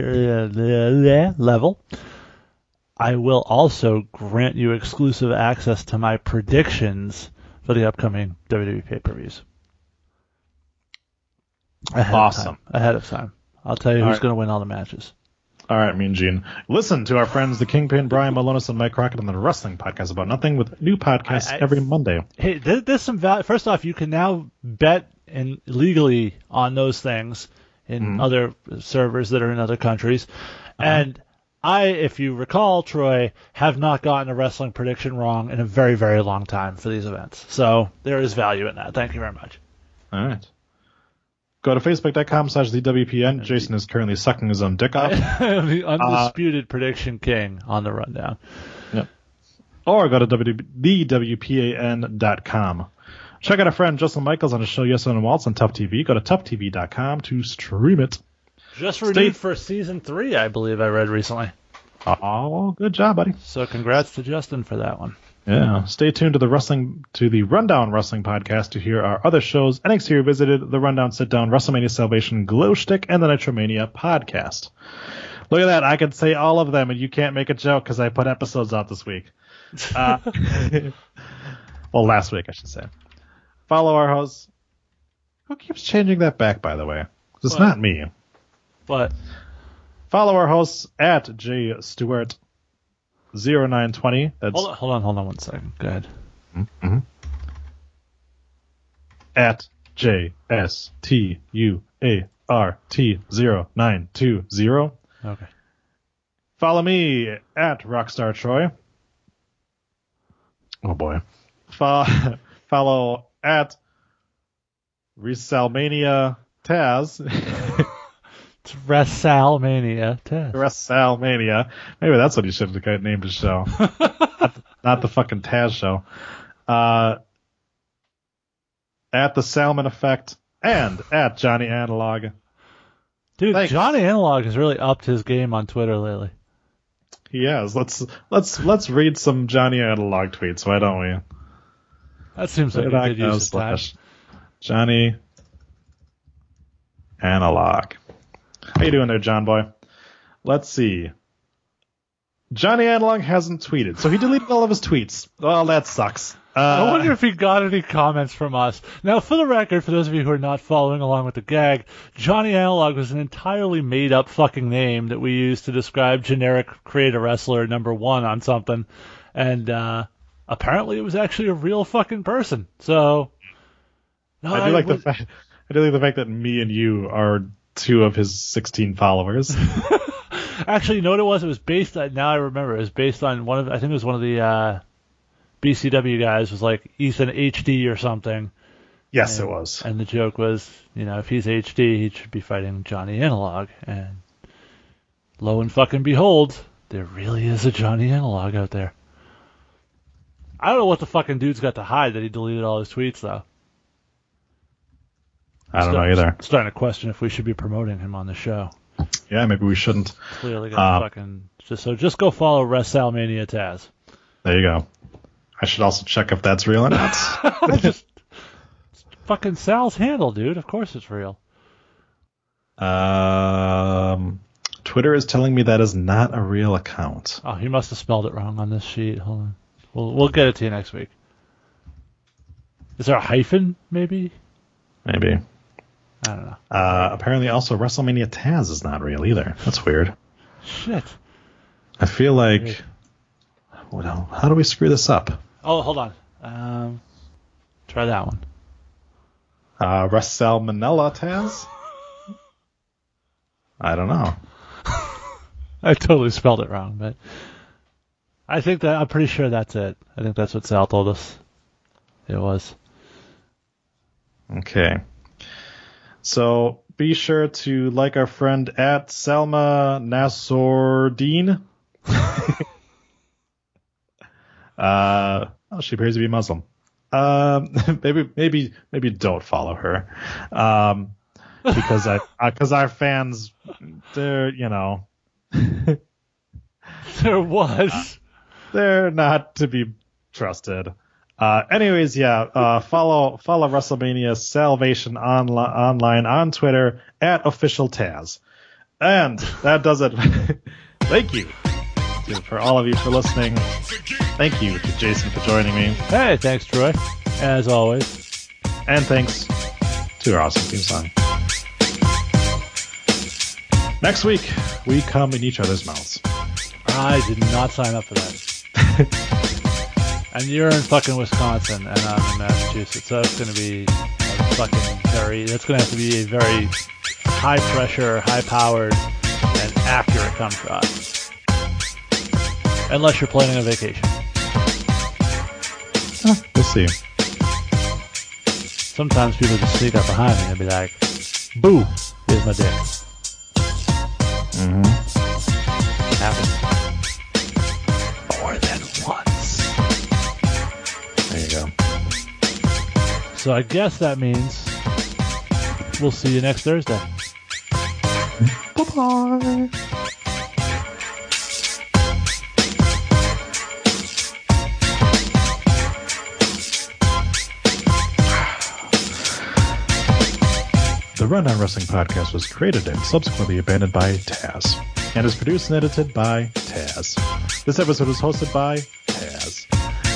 uh, level, I will also grant you exclusive access to my predictions for the upcoming WWE pay per views. Awesome. ahead of time. I'll tell you All who's right. going to win all the matches. All right, Mean Gene. Listen to our friends, the Kingpin, Brian Milonas, and Mike Crockett on the Wrestling Podcast About Nothing with new podcasts I- I- every Monday. Hey, there, there's some value. First off, you can now bet in legally on those things in Mm-hmm. other servers that are in other countries. Uh-huh. And I, if you recall, Troy, have not gotten a wrestling prediction wrong in a very, very long time for these events. So there is value in that. Thank you very much. All right. Go to facebook.com slash thewpn. Jason is currently sucking his own dick off. the Uh, undisputed prediction king on the rundown. Yep. or go to w- thewpan.com. Check out our friend Justin Michaels on his show Yes and Waltz on Tough TV. Go to toughtv.com to stream it. Just Stay- renewed for season three, I believe I read recently. Oh, good job, buddy. So congrats to Justin for that one. Yeah. Stay tuned to the wrestling to the Rundown Wrestling podcast to hear our other shows: NXT Revisited, the Rundown Sit Down, WrestleMania Salvation, Glow Stick, and the Nitromania podcast. Look at that! I can say all of them, and you can't make a joke because I put episodes out this week. Uh, well, last week I should say. Follow our hosts. Who keeps changing that back, by the way? It's What? not me. But Follow our hosts at J Stewart 0920. That's hold on, hold on, hold on one second. Go ahead. Mm-hmm. at J S T U A R T 0920. Okay. Follow me at Rockstar Troy. Oh boy. Fo- follow at Resalmania Taz. WrestleMania test. Resalmania. Maybe that's what he should have named his show. not, the, not the fucking Taz show. Uh, at the Salmon Effect and at Johnny Analog. Dude, Thanks. Johnny Analog has really upped his game on Twitter lately. He has. Let's let's let's read some Johnny Analog tweets. Why don't we? That seems like a good use of time. Johnny Analog. How you doing there, John boy? Let's see. Johnny Analog hasn't tweeted, so he deleted all of his tweets. Well, that sucks. Uh, I wonder if he got any comments from us. Now, for the record, for those of you who are not following along with the gag, Johnny Analog was an entirely made up fucking name that we used to describe generic creator wrestler number one on something. And, uh, apparently it was actually a real fucking person. So, no, I do like the fact. I do like the fact that me and you are two of his 16 followers. Actually, you know what it was? It was based on, now I remember, it was based on one of, I think it was one of the, uh, BCW guys was like Ethan HD or something. yes, And- it was. And the joke was, you know, if he's HD, he should be fighting Johnny Analog. And lo and fucking behold, there really is a Johnny Analog out there. I don't know what the fucking dude's got to hide that he deleted all his tweets, though. I don't know either. Starting to question if we should be promoting him on the show. Yeah, maybe we shouldn't. Clearly got Uh, fucking. Just so just go follow WrestleMania Taz. There you go. I should also check if that's real or not. just fucking Sal's handle, dude. Of course it's real. um, Twitter is telling me that is not a real account. Oh, he must have spelled it wrong on this sheet. Hold on. We'll we'll get it to you next week. Is there a hyphen, maybe? Maybe. I don't know. Uh, apparently, also WrestleMania Taz is not real either. That's weird. Shit. I feel like. Well, how do we screw this up? Oh, hold on. Um, try that one. Uh, WrestleMania Taz? I don't know. I totally spelled it wrong, but I think that I'm pretty sure that's it. I think that's what Sal told us. It was. Okay. So be sure to like our friend at Selma Nasordine. uh, oh, she appears to be Muslim. Um, maybe, maybe, maybe don't follow her. Um, because I, because our fans, they're, you know, There was. they're not to be trusted. Uh, anyways, yeah, uh, follow follow WrestleMania Salvation onli- online on Twitter at official Taz, and that does it. Thank you to, for all of you for listening. Thank you to Jason for joining me, Hey, thanks, Troy. As always. and thanks to our awesome theme song. Next week, we come in each other's mouths. I did not sign up for that. And you're in fucking Wisconsin, and I'm in Massachusetts, so it's going to be a fucking very. That's going to have to be a very high pressure, high powered, and accurate cum shot. Unless you're planning a vacation. We'll see. Sometimes people just sneak up behind me and be like, "Boo, here's my dick." Mm-hmm. Happens So I guess that means we'll see you next Thursday. Bye bye. The Rundown Wrestling Podcast was created and subsequently abandoned by Taz, and is produced and edited by Taz. This episode was hosted by Taz.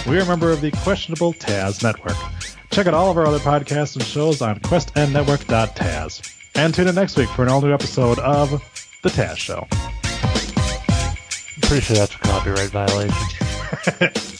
We are a member of the Questionable Taz Network. Check out all of our other podcasts and shows on questnnetwork.taz. And tune in next week for an all new episode of The Taz Show. I'm pretty sure that's a copyright violation.